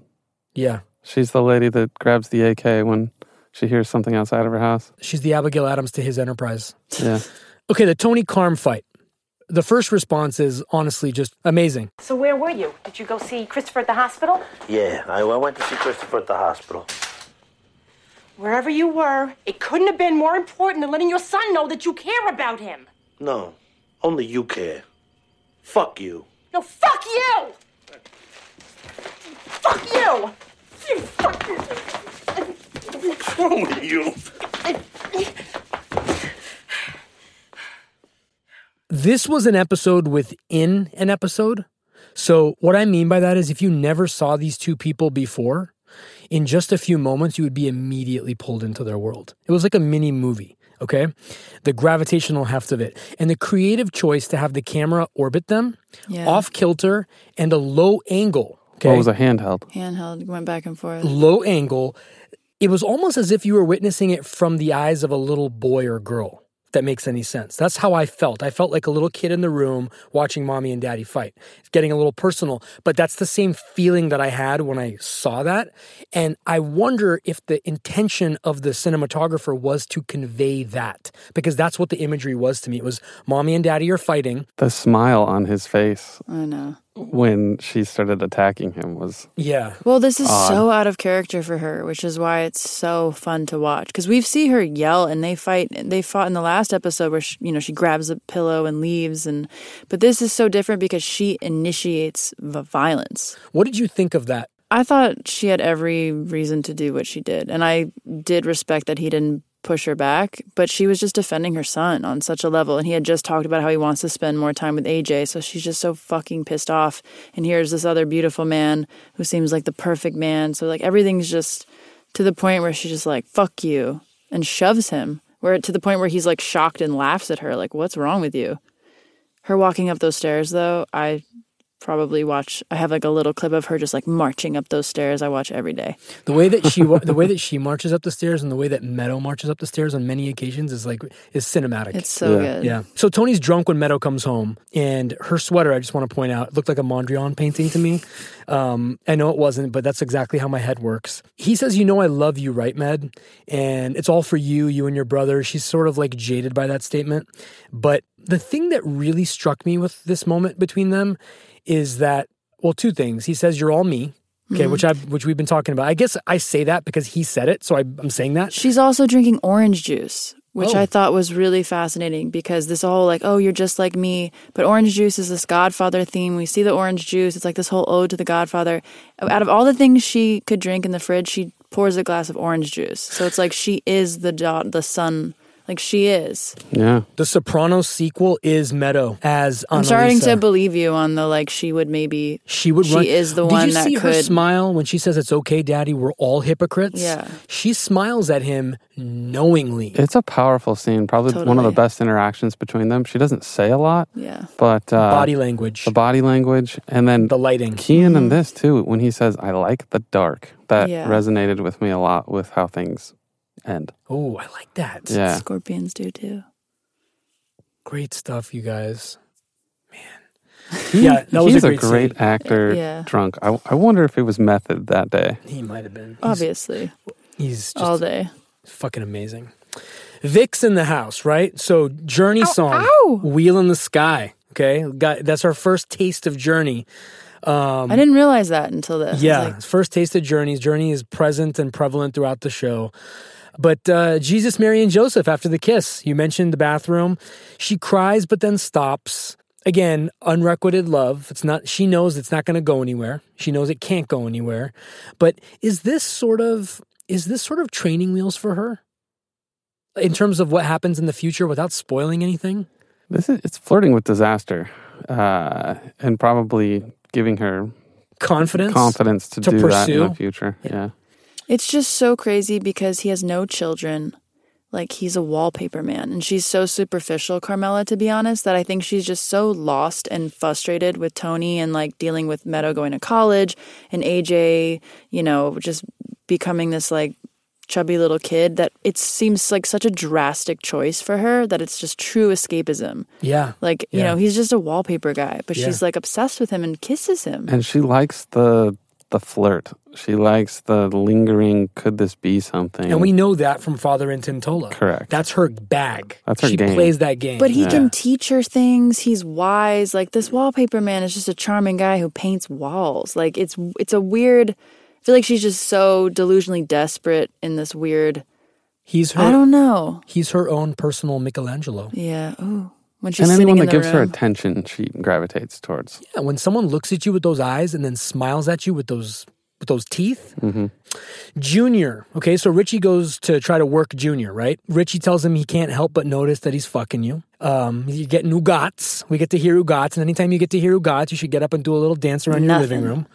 Yeah. She's the lady that grabs the AK when she hears something outside of her house. She's the Abigail Adams to his enterprise. Yeah. [LAUGHS] Okay, the Tony Carm fight. The first response is honestly just amazing. So where were you? Did you go see Christopher at the hospital? Yeah, I, I went to see Christopher at the hospital. Wherever you were, it couldn't have been more important than letting your son know that you care about him. No, only you care. Fuck you. No, fuck you! Fuck you! You fuck you! What's wrong with you? This was an episode within an episode. So, what I mean by that is if you never saw these two people before, in just a few moments, you would be immediately pulled into their world. It was like a mini movie, okay? The gravitational heft of it and the creative choice to have the camera orbit them Yeah. off kilter and a low angle. Okay. What was a handheld? Handheld went back and forth. low angle. It was almost as if you were witnessing it from the eyes of a little boy or girl. If that makes any sense. That's how I felt. I felt like a little kid in the room watching mommy and daddy fight. It's getting a little personal, but that's the same feeling that I had when I saw that. And I wonder if the intention of the cinematographer was to convey that because that's what the imagery was to me. It was mommy and daddy are fighting. The smile on his face I know. When she started attacking him was Yeah. Well, this is Odd. so out of character for her, which is why it's so fun to watch. Because we see her yell, and they fight. They fought in the last episode where she, you know she grabs a pillow and leaves, and but this is so different because she initiates the violence. What did you think of that? I thought she had every reason to do what she did, and I did respect that he didn't push her back, but she was just defending her son on such a level, and he had just talked about how he wants to spend more time with AJ, so she's just so fucking pissed off. And here's this other beautiful man who seems like the perfect man, so like everything's just to the point where she's just like fuck you and shoves him, where to the point where he's like shocked and laughs at her, like what's wrong with you? Her walking up those stairs, though, I probably watch. I have like a little clip of her just like marching up those stairs. I watch every day. The way that she [LAUGHS] the way that she marches up the stairs and the way that Meadow marches up the stairs on many occasions is like is cinematic. It's so Yeah. good. Yeah. So Tony's drunk when Meadow comes home, and her sweater. I just want to point out looked like a Mondrian painting to me. [LAUGHS] Um, I know it wasn't, but that's exactly how my head works. He says, "You know, I love you, right, Med? And it's all for you, you and your brother." She's sort of like jaded by that statement, but the thing that really struck me with this moment between them is that well, two things. He says, "You're all me." Okay, Mhm. which I which we've been talking about. I guess I say that because he said it, so I, I'm saying that. She's also drinking orange juice, which Oh. I thought was really fascinating because this whole like, oh, you're just like me. But orange juice is this Godfather theme. We see the orange juice. It's like this whole ode to the Godfather. Out of all the things she could drink in the fridge, she pours a glass of orange juice. So it's like she is the da- the son. Like she is. Yeah. The Sopranos sequel is Meadow as I'm starting to believe you on the like she would maybe She would she run. is the Did one you that see her smile when she says it's okay, Daddy? We're all hypocrites. Yeah. She smiles at him knowingly. It's a powerful scene, probably one of the best interactions between them. She doesn't say a lot, Yeah. but uh, Body language. the body language, and then the lighting. Keen in this too, when he says, "I like the dark," that Yeah. resonated with me a lot with how things end. Oh, I like that. Yeah. Scorpions do too. Great stuff, you guys. Man. Yeah, that was He's a great, great actor. Yeah. Drunk. I, I wonder if it was method that day. He might have been. He's- Obviously. He's just all day. fucking amazing. Vic's in the house, right? So Journey song, ow. "Wheel in the Sky." Okay, got that's our first taste of Journey. Um, I didn't realize that until this. Yeah, like, first taste of Journey's Journey is present and prevalent throughout the show. But uh, Jesus, Mary, and Joseph after the kiss, you mentioned the bathroom. She cries, but then stops. Again, unrequited love. It's not. She knows it's not going to go anywhere. She knows it can't go anywhere. But is this sort of is this sort of training wheels for her in terms of what happens in the future without spoiling anything? This is it's flirting with disaster, uh, and probably giving her Confidence, confidence to, to do that in the future. Yeah. It's just so crazy because he has no children. Like he's a wallpaper man. And she's so superficial, Carmela, to be honest, that I think she's just so lost and frustrated with Tony and like dealing with Meadow going to college and AJ, you know, just becoming this like chubby little kid that it seems like such a drastic choice for her that it's just true escapism. Yeah, Like, you know, he's just a wallpaper guy, but Yeah. she's like obsessed with him and kisses him. And she likes the the flirt. She likes the lingering. Could this be something? and we know that from Father Intintola. Correct. That's her bag. That's her she game. plays that game. But he can teach her things. He's wise. Like this wallpaper man is just a charming guy who paints walls. Like it's it's a weird. I feel like she's just so delusionally desperate in this weird. He's her. I don't know. He's her own personal Michelangelo. Yeah. Oh, when she's and anyone that the gives her attention, she gravitates towards. Yeah, when someone looks at you with those eyes and then smiles at you with those with those teeth. Mm-hmm. Junior. Okay, so Richie goes to try to work Junior, right? Richie tells him he can't help but notice that he's fucking you. Um, you get ugats. We get to hear ugats, and anytime you get to hear ugats, you should get up and do a little dance around your living room.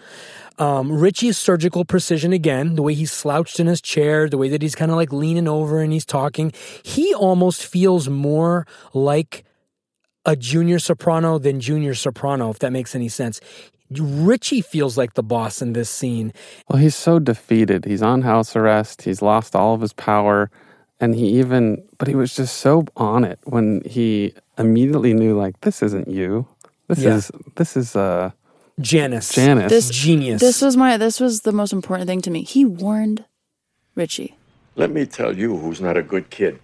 Um, Richie's surgical precision again, the way he's slouched in his chair, the way that he's kind of like leaning over and he's talking. He almost feels more like a junior soprano than junior soprano, if that makes any sense. Richie feels like the boss in this scene. Well, he's so defeated. He's on house arrest. He's lost all of his power. And he even, but he was just so on it when he immediately knew, like, this isn't you. This Yeah. is, this is, uh, Janice. Janice. This Genius. This was my. This was the most important thing to me. He warned Richie. Let me tell you who's not a good kid.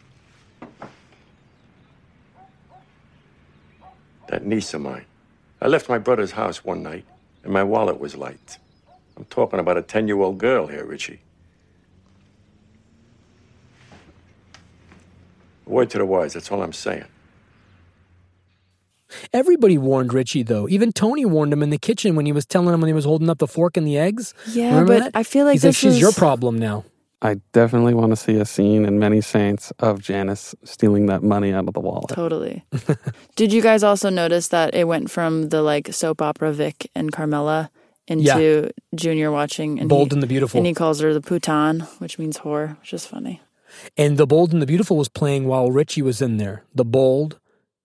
That niece of mine. I left my brother's house one night, and my wallet was light. I'm talking about a 10 year old girl here, Richie. Word to the wise, that's all I'm saying. Everybody warned Richie, though. Even Tony warned him in the kitchen when he was telling him when he was holding up the fork and the eggs. Yeah, Remember but that? I feel like He's like, this she's your problem now. I definitely want to see a scene in Many Saints of Janice stealing that money out of the wallet. Totally. [LAUGHS] Did you guys also notice that it went from the like soap opera Vic and Carmela into Junior watching and Bold he, and the Beautiful. and he calls her the Putan, which means whore, which is funny. And The Bold and the Beautiful was playing while Richie was in there. The Bold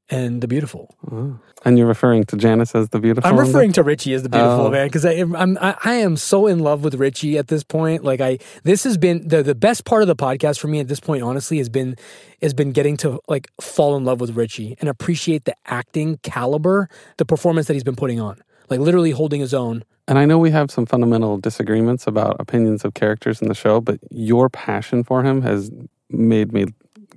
and the Beautiful. Mm. And you're referring to Janice as the beautiful. I'm referring to Richie as the beautiful Oh. man because I'm I, I am so in love with Richie at this point. Like I, this has been the the best part of the podcast for me at this point. Honestly, has been has been getting to like fall in love with Richie and appreciate the acting caliber, the performance that he's been putting on. Like literally holding his own. And I know we have some fundamental disagreements about opinions of characters in the show, but your passion for him has made me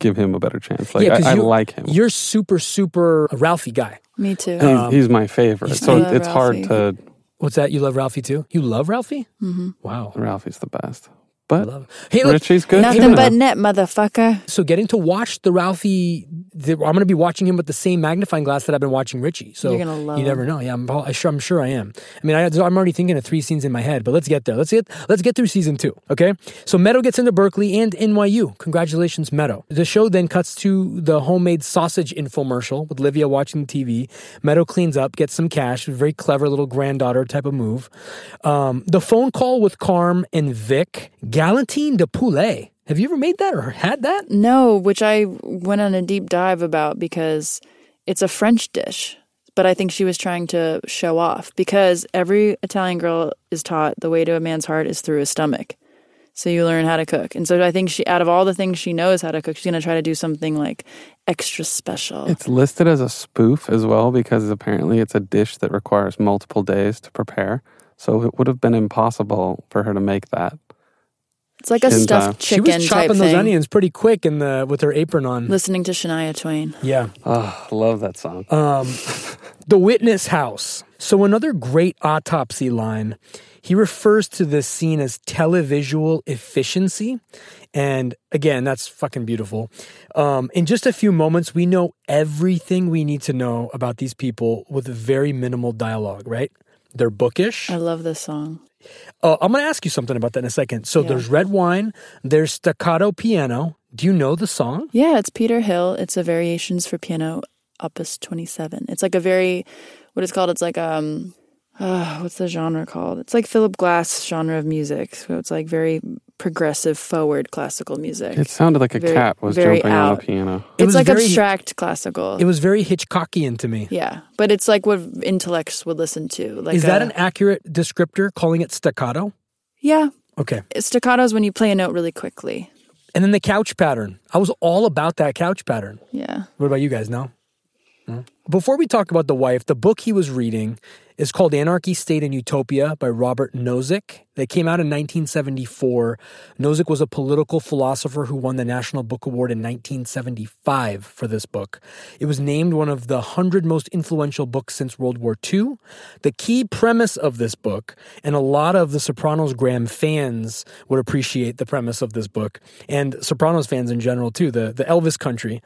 give him a better chance. Like, 'cause I, I you- like him. You're super super Ralphie guy. Me too. He's, he's my favorite. So love it's hard to. What's that? You love Ralphie too? You love Ralphie? hmm Wow. Ralphie's the best. But Hey, look, Richie's good. Nothing too. but net, motherfucker. So getting to watch the Ralphie, the, I'm going to be watching him with the same magnifying glass that I've been watching Richie. So You're gonna love you never know. Yeah, I'm, I sure, I'm sure I am. I mean, I, I'm already thinking of three scenes in my head, but let's get there. Let's get let's get through season two. Okay. So Meadow gets into Berkeley and NYU. Congratulations, Meadow. The show then cuts to the homemade sausage infomercial with Livia watching the TV. Meadow cleans up, gets some cash. Very clever little granddaughter type of move. Um, the phone call with Carm and Vic. Galantine de poulet. Have you ever made that or had that? No, which I went on a deep dive about because it's a French dish. But I think she was trying to show off because every Italian girl is taught the way to a man's heart is through his stomach. So you learn how to cook. And so I think she, out of all the things she knows how to cook, she's going to try to do something like extra special. It's listed as a spoof as well because apparently it's a dish that requires multiple days to prepare. So it would have been impossible for her to make that. It's like a in stuffed time. chicken She was chopping type those thing. onions pretty quick in the with her apron on. Listening to Shania Twain. Yeah. Oh, love that song. Um, the witness house. So, another great autopsy line, he refers to this scene as televisual efficiency. And again, that's fucking beautiful. Um, in just a few moments, we know everything we need to know about these people with very minimal dialogue, right? They're bookish. I love this song. Uh, I'm going to ask you something about that in a second. So, Yeah. there's red wine, there's staccato piano. Do you know the song? Yeah, it's Peter Hill. It's a Variations for Piano, Opus 27. It's like a very, what it's called? It's like, um, uh, what's the genre called? It's like Philip Glass genre of music. So it's like very progressive, forward classical music. It sounded like a Very- cat was very jumping on out. a piano. It It's was like very- abstract classical. It was very Hitchcockian to me. yeah, but it's like what intellects would listen to. Like Is that an accurate descriptor calling it staccato? Yeah, Okay. staccato is when you play a note really quickly. And then the couch pattern. I was all about that couch pattern. Yeah. What about you guys? No? No? Before we talk about the wife, the book he was reading is called Anarchy, State, and Utopia by Robert Nozick. That came out in 1974. Nozick was a political philosopher who won the National Book Award in 1975 for this book. It was named one of the 100 most influential books since World War II. The key premise of this book, and a lot of the Sopranos Graham fans would appreciate the premise of this book, and Sopranos fans in general too, the, the Elvis country.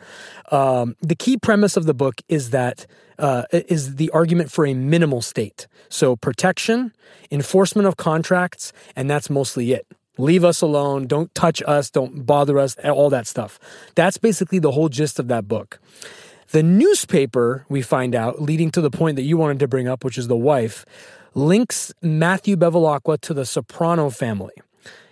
Um, the key premise of the book is that uh, is the argument for a minimal state. So protection, enforcement of contracts, and that's mostly it. Leave us alone. Don't touch us. Don't bother us. All that stuff. That's basically the whole gist of that book. The newspaper, we find out, leading to the point that you wanted to bring up, which is the wife, links Matthew Bevilacqua to the Soprano family.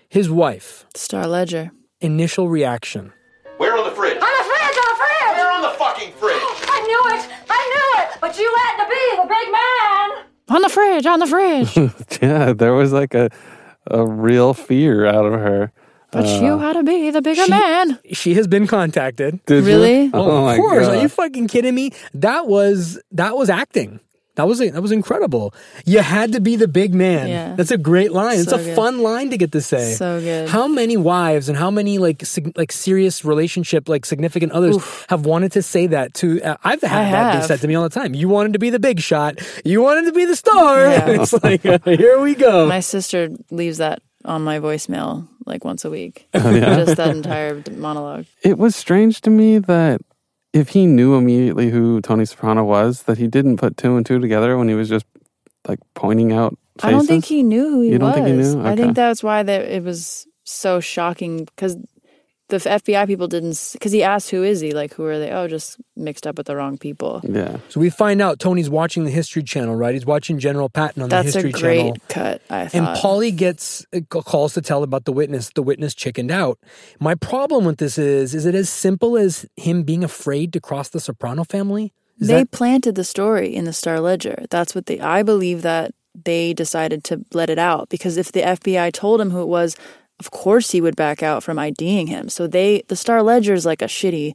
His wife. Star Ledger. Initial reaction. Where on the fridge? On the fridge, on the fridge! Where on the fucking fridge? I knew it! I knew it! But you had to be the big man! On the fridge, on the fridge. [LAUGHS] yeah, there was like a a real fear out of her. but Uh, you had to be the bigger she- man. She has been contacted. Did you? Really? Oh, Oh of my course. Are you fucking kidding me? That was that was acting. That was that was incredible. You had to be the big man. Yeah. That's a great line. it's a good. fun line to get to say. So good. How many wives and how many like sig- like serious relationship like significant others have wanted to say that to? Uh, I've had I that be said to me all the time. You wanted to be the big shot. You wanted to be the star. Yeah. [LAUGHS] it's like uh, here we go. My sister leaves that on my voicemail like once a week. Oh, [LAUGHS] yeah? Just that entire monologue. It was strange to me that if he knew immediately who Tony Soprano was, that he didn't put two and two together when he was just like pointing out faces. I don't think he knew who he You don't was. think he knew? I Okay. think that's why that it was so shocking because the FBI people didn't. Because he asked, "Who is he? Like, who are they? Oh, just mixed up with the wrong people." Yeah. so we find out Tony's watching the History Channel, right? He's watching General Patton on That's the a History great Channel. cut. I And thought. Paulie gets uh, calls to tell about the witness. The witness chickened out. My problem with this is, is it as simple as him being afraid to cross the Soprano family? Is they that planted the story in the Star Ledger. That's what they. I believe that they decided to let it out because if the FBI told him who it was, of course he would back out from IDing him. So they, the Star Ledger is like a shitty.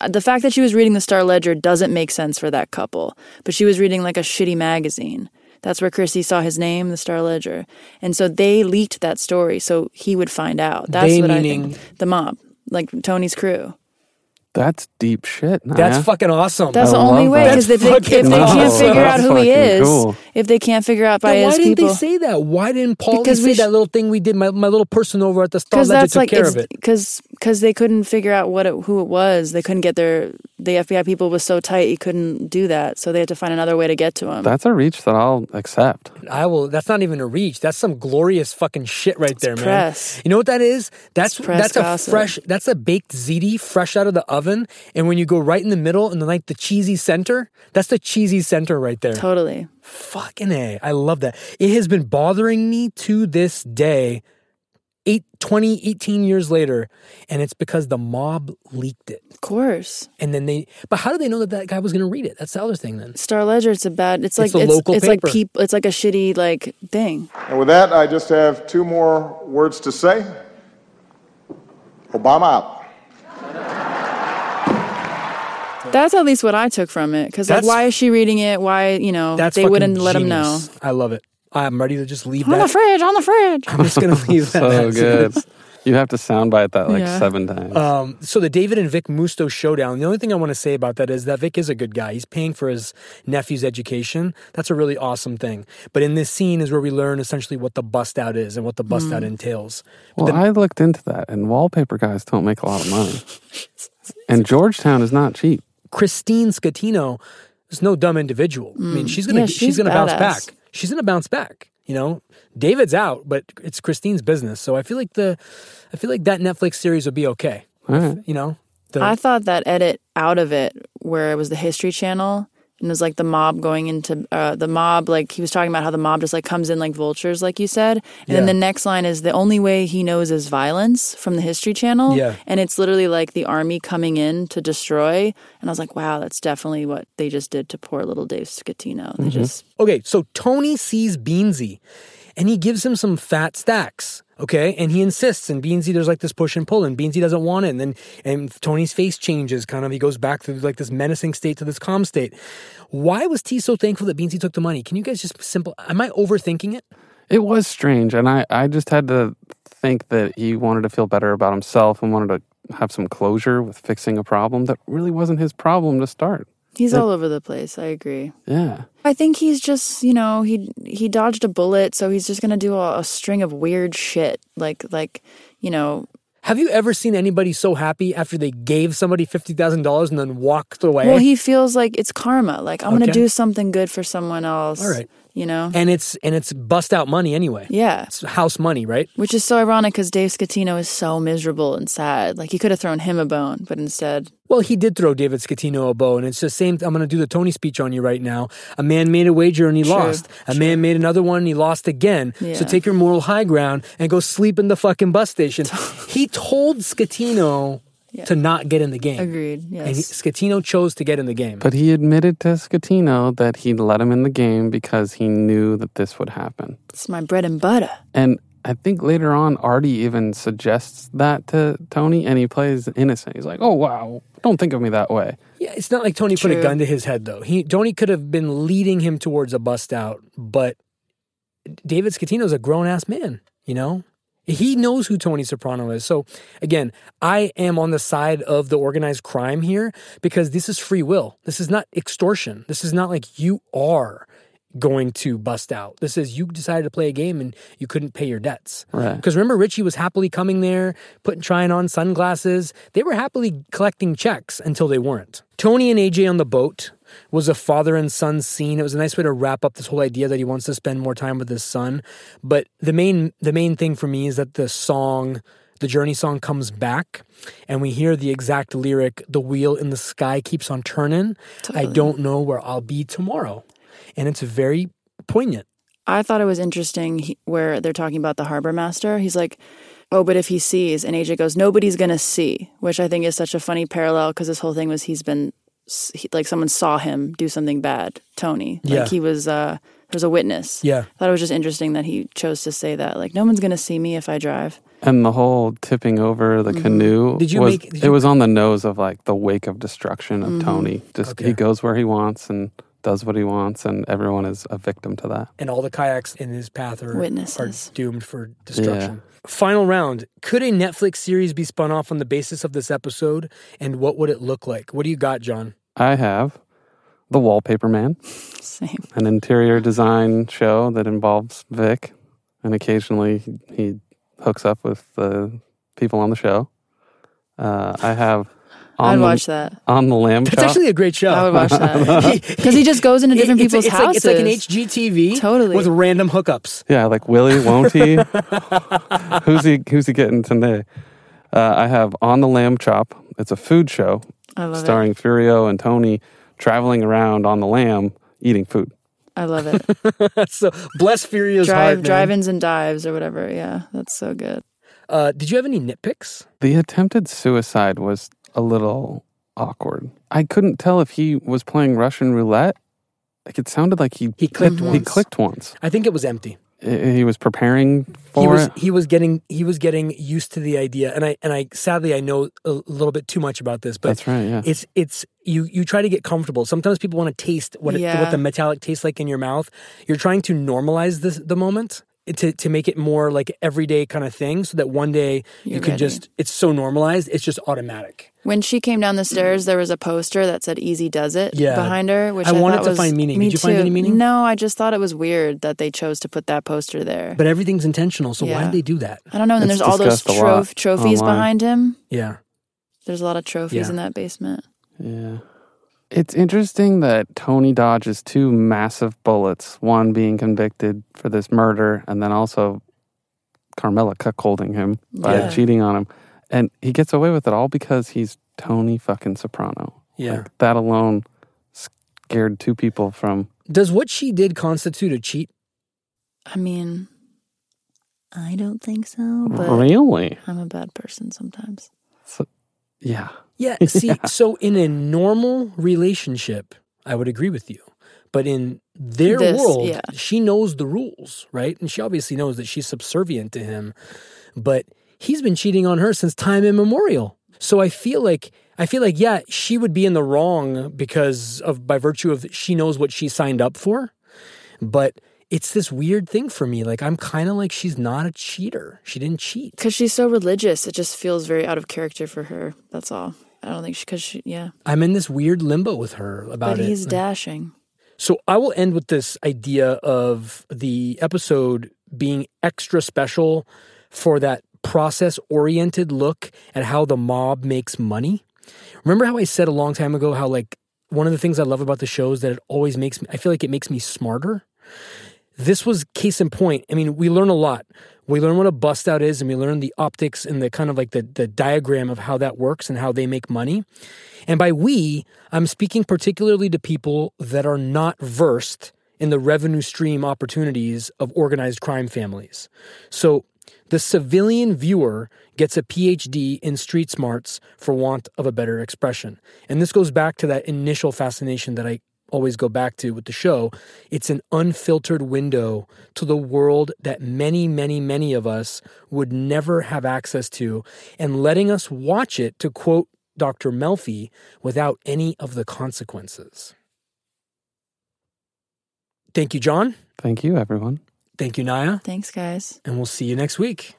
Uh, the fact that she was reading the Star Ledger doesn't make sense for that couple, but she was reading like a shitty magazine. That's where Chrissy saw his name, the Star Ledger, and so they leaked that story so he would find out. That's They what I think. The mob, like Tony's crew. That's deep shit. Niia. that's fucking awesome. That's I the only way because if they, That's if they can't awesome. figure out who he is, cool. if they can't figure out by Then his why didn't people, they say that? Why didn't Paul Because say sh- that little thing we did? My, my little person over at the Star because Ledger took like care of it. because because they couldn't figure out what it, who it was. They couldn't get their the FBI people was so tight you couldn't do that. So they had to find another way to get to him. That's a reach that I'll accept. I will. That's not even a reach. That's some glorious fucking shit right there, man. press. You know what that is? That's press that's a gossip. fresh. That's a baked ziti, fresh out of the oven. And when you go right in the middle and the like the cheesy center, that's the cheesy center right there. totally. Fucking a, I love that. It has been bothering me to this day. Eight, 20, 18 years later, and it's because the mob leaked it. Of course. And then they, but how do they know that that guy was going to read it? That's the other thing then. Star Ledger, it's a bad. It's like It's a it's, local it's like paper. people. It's like a shitty like thing. And with that, I just have two more words to say. Obama out. That's at least what I took from it. Because like, why is she reading it? Why you know That's they wouldn't let him know. I love it. I'm ready to just leave On that. the fridge, on the fridge. I'm just gonna [LAUGHS] leave that. So good. You have to soundbite that like Yeah. seven times. Um, so the David and Vic Musto showdown. The only thing I want to say about that is that Vic is a good guy. He's paying for his nephew's education. That's a really awesome thing. But in this scene is where we learn essentially what the bust out is and what the bust out Mm. entails. But well, the- I looked into that, and wallpaper guys don't make a lot of money. [LAUGHS] and Georgetown is not cheap. Christine Scatino is no dumb individual. I mean, Mm. she's gonna Yeah, she's, she's gonna bounce back. She's gonna bounce back. You know, David's out, but it's Christine's business. So I feel like the I feel like that Netflix series would be okay. All right. You know, the, I thought that edit out of it, where it was the History Channel, and it was like the mob going into uh, the mob. Like he was talking about how the mob just like comes in like vultures, like you said. And then the next line is the only way he knows is violence from the History Channel. Yeah. and it's literally like the army coming in to destroy. And I was like, wow, that's definitely what they just did to poor little Dave Scatino. They just Okay, so Tony sees Beansy and he gives him some fat stacks. Okay, and he insists, and Beansy, there's like this push and pull, and Beansy doesn't want it. And then and Tony's face changes, kind of. He goes back to like this menacing state to this calm state. Why was T so thankful that Beansy took the money? Can you guys just simple? Am I overthinking it? It was strange, and I, I just had to think that he wanted to feel better about himself and wanted to have some closure with fixing a problem that really wasn't his problem to start. He's all over the place. I agree. Yeah. I think he's just, you know, he he dodged a bullet, so he's just gonna do a, a string of weird shit, like like, you know, Have you ever seen anybody so happy after they gave somebody fifty thousand dollars and then walked away? well, he feels like it's karma. Like I'm Okay. gonna do something good for someone else. All right. You know, and it's and it's bust out money anyway. yeah. It's house money, right? Which is so ironic because Dave Scatino is so miserable and sad. Like he could have thrown him a bone, but instead, Well, he did throw David Scatino a bone and it's the same. I'm going to do the Tony speech on you right now. A man made a wager and he True, lost. A man made another one and he lost again. So take your moral high ground and go sleep in the fucking bus station. [LAUGHS] he told Scatino to not get in the game. agreed. Yes. And he, Scatino chose to get in the game. But he admitted to Scatino that he'd let him in the game because he knew that this would happen. it's my bread and butter. And I think later on, Artie even suggests that to Tony, and he plays innocent. He's like, "Oh wow, don't think of me that way." Yeah, it's not like Tony put a gun to his head though. He Tony could have been leading him towards a bust out, but David Scatino's a grown ass man, you know? He knows who Tony Soprano is. So again, I am on the side of the organized crime here because this is free will. This is not extortion. This is not like you are going to bust out. This is you decided to play a game and you couldn't pay your debts. Right. Because remember, Richie was happily coming there, putting trying on sunglasses. They were happily collecting checks until they weren't. Tony and AJ on the boat was a father and son scene. It was a nice way to wrap up this whole idea that he wants to spend more time with his son. But the main the main thing for me is that the song the journey song comes back and we hear the exact lyric the wheel in the sky keeps on turning i don't know where i'll be tomorrow and it's very poignant I thought it was interesting he, where they're talking about the harbor master. He's like, "Oh, but if he sees," and AJ goes, "Nobody's gonna see," which I think is such a funny parallel because this whole thing was he's been he, like someone saw him do something bad. Tony, like Yeah. he was uh, there was a witness. Yeah. I thought it was just interesting that he chose to say that. Like, no one's gonna see me if I drive. And the whole tipping over the canoe Did you was make- did it was on the nose of like the wake of destruction of Mhm. Tony. Just Okay. he goes where he wants and does what he wants, and everyone is a victim to that. and all the kayaks in his path are, Witnesses. are doomed for destruction. Final round. Could a Netflix series be spun off on the basis of this episode? And what would it look like? What do you got, John? I have the Wallpaper Man, Same. an interior design show that involves Vic, and occasionally he, he hooks up with the people on the show. Uh, I have on I'd the, watch that. on the lamb That's chop. actually a great show. I would watch that [LAUGHS] [LAUGHS] because he just goes into different It's- people's it's houses. Like, it's like an HGTV Totally. with random hookups. Yeah, like Willie, won't he? who's he? Who's he getting today? Uh, I have on the lamb chop. It's a food show I love it. starring Furio and Tony traveling around on the lamb eating food. I love it. [LAUGHS] so bless Furio's Drive, heart, drive-ins and dives or whatever. Yeah, that's so good. Uh, did you have any nitpicks? The attempted suicide was a little awkward. I couldn't tell if he was playing Russian roulette. Like it sounded like he He clicked He once. clicked once. I think it was empty. I- He was preparing for he was it. he was getting he was getting used to the idea and i and i sadly i know a little bit too much about this but That's right, yeah. it's it's you you try to get comfortable sometimes people want to taste what it, Yeah. what the metallic tastes like in your mouth you're trying to normalize this the moment to to make it more like everyday kind of thing, so that one day you You're can ready. just it's so normalized, it's just automatic. When she came down the stairs, there was a poster that said "Easy Does It" Yeah. behind her, which I I, wanted to was- find meaning. Me Did you find any meaning? No, I just thought it was weird that they chose to put that poster there. But everything's intentional, so why Yeah. did they do that? I don't know. And then It's there's all those discussed a lot troph- trophies online. behind him. Yeah. There's a lot of trophies Yeah. in that basement. Yeah. It's interesting that Tony dodges two massive bullets, one being convicted for this murder, and then also Carmela cuckolding him by Yeah. cheating on him. And he gets away with it all because he's Tony fucking Soprano. Yeah. Like, that alone scared two people from. Does what she did constitute a cheat? I mean, I don't think so. But Really? I'm a bad person sometimes. So, yeah. Yeah. [LAUGHS] See, so in a normal relationship, I would agree with you. But in their This, world, yeah. she knows the rules, right? And she obviously knows that she's subservient to him. But he's been cheating on her since time immemorial. So I feel like I feel like yeah, she would be in the wrong because of by virtue of she knows what she signed up for. But it's this weird thing for me. Like I'm kind of like she's not a cheater. She didn't cheat. Because she's so religious, it just feels very out of character for her. That's all. I don't think she, because she, yeah. I'm in this weird limbo with her about But it. he's dashing. So I will end with this idea of the episode being extra special for that process oriented look at how the mob makes money. Remember how I said a long time ago how like one of the things I love about the show is that it always makes me I feel like it makes me smarter. This was case in point. I mean, we learn a lot. We learn what a bust out is and we learn the optics and the kind of like the, the diagram of how that works and how they make money. And by we, I'm speaking particularly to people that are not versed in the revenue stream opportunities of organized crime families. So the civilian viewer gets a PhD in street smarts for want of a better expression. And this goes back to that initial fascination that I always go back to with the show. It's an unfiltered window to the world that many, many, many of us would never have access to, and letting us watch it, to quote Dr. Melfi, without any of the consequences. Thank you, John. Thank you, everyone. Thank you, Niia. Thanks, guys. And we'll see you next week.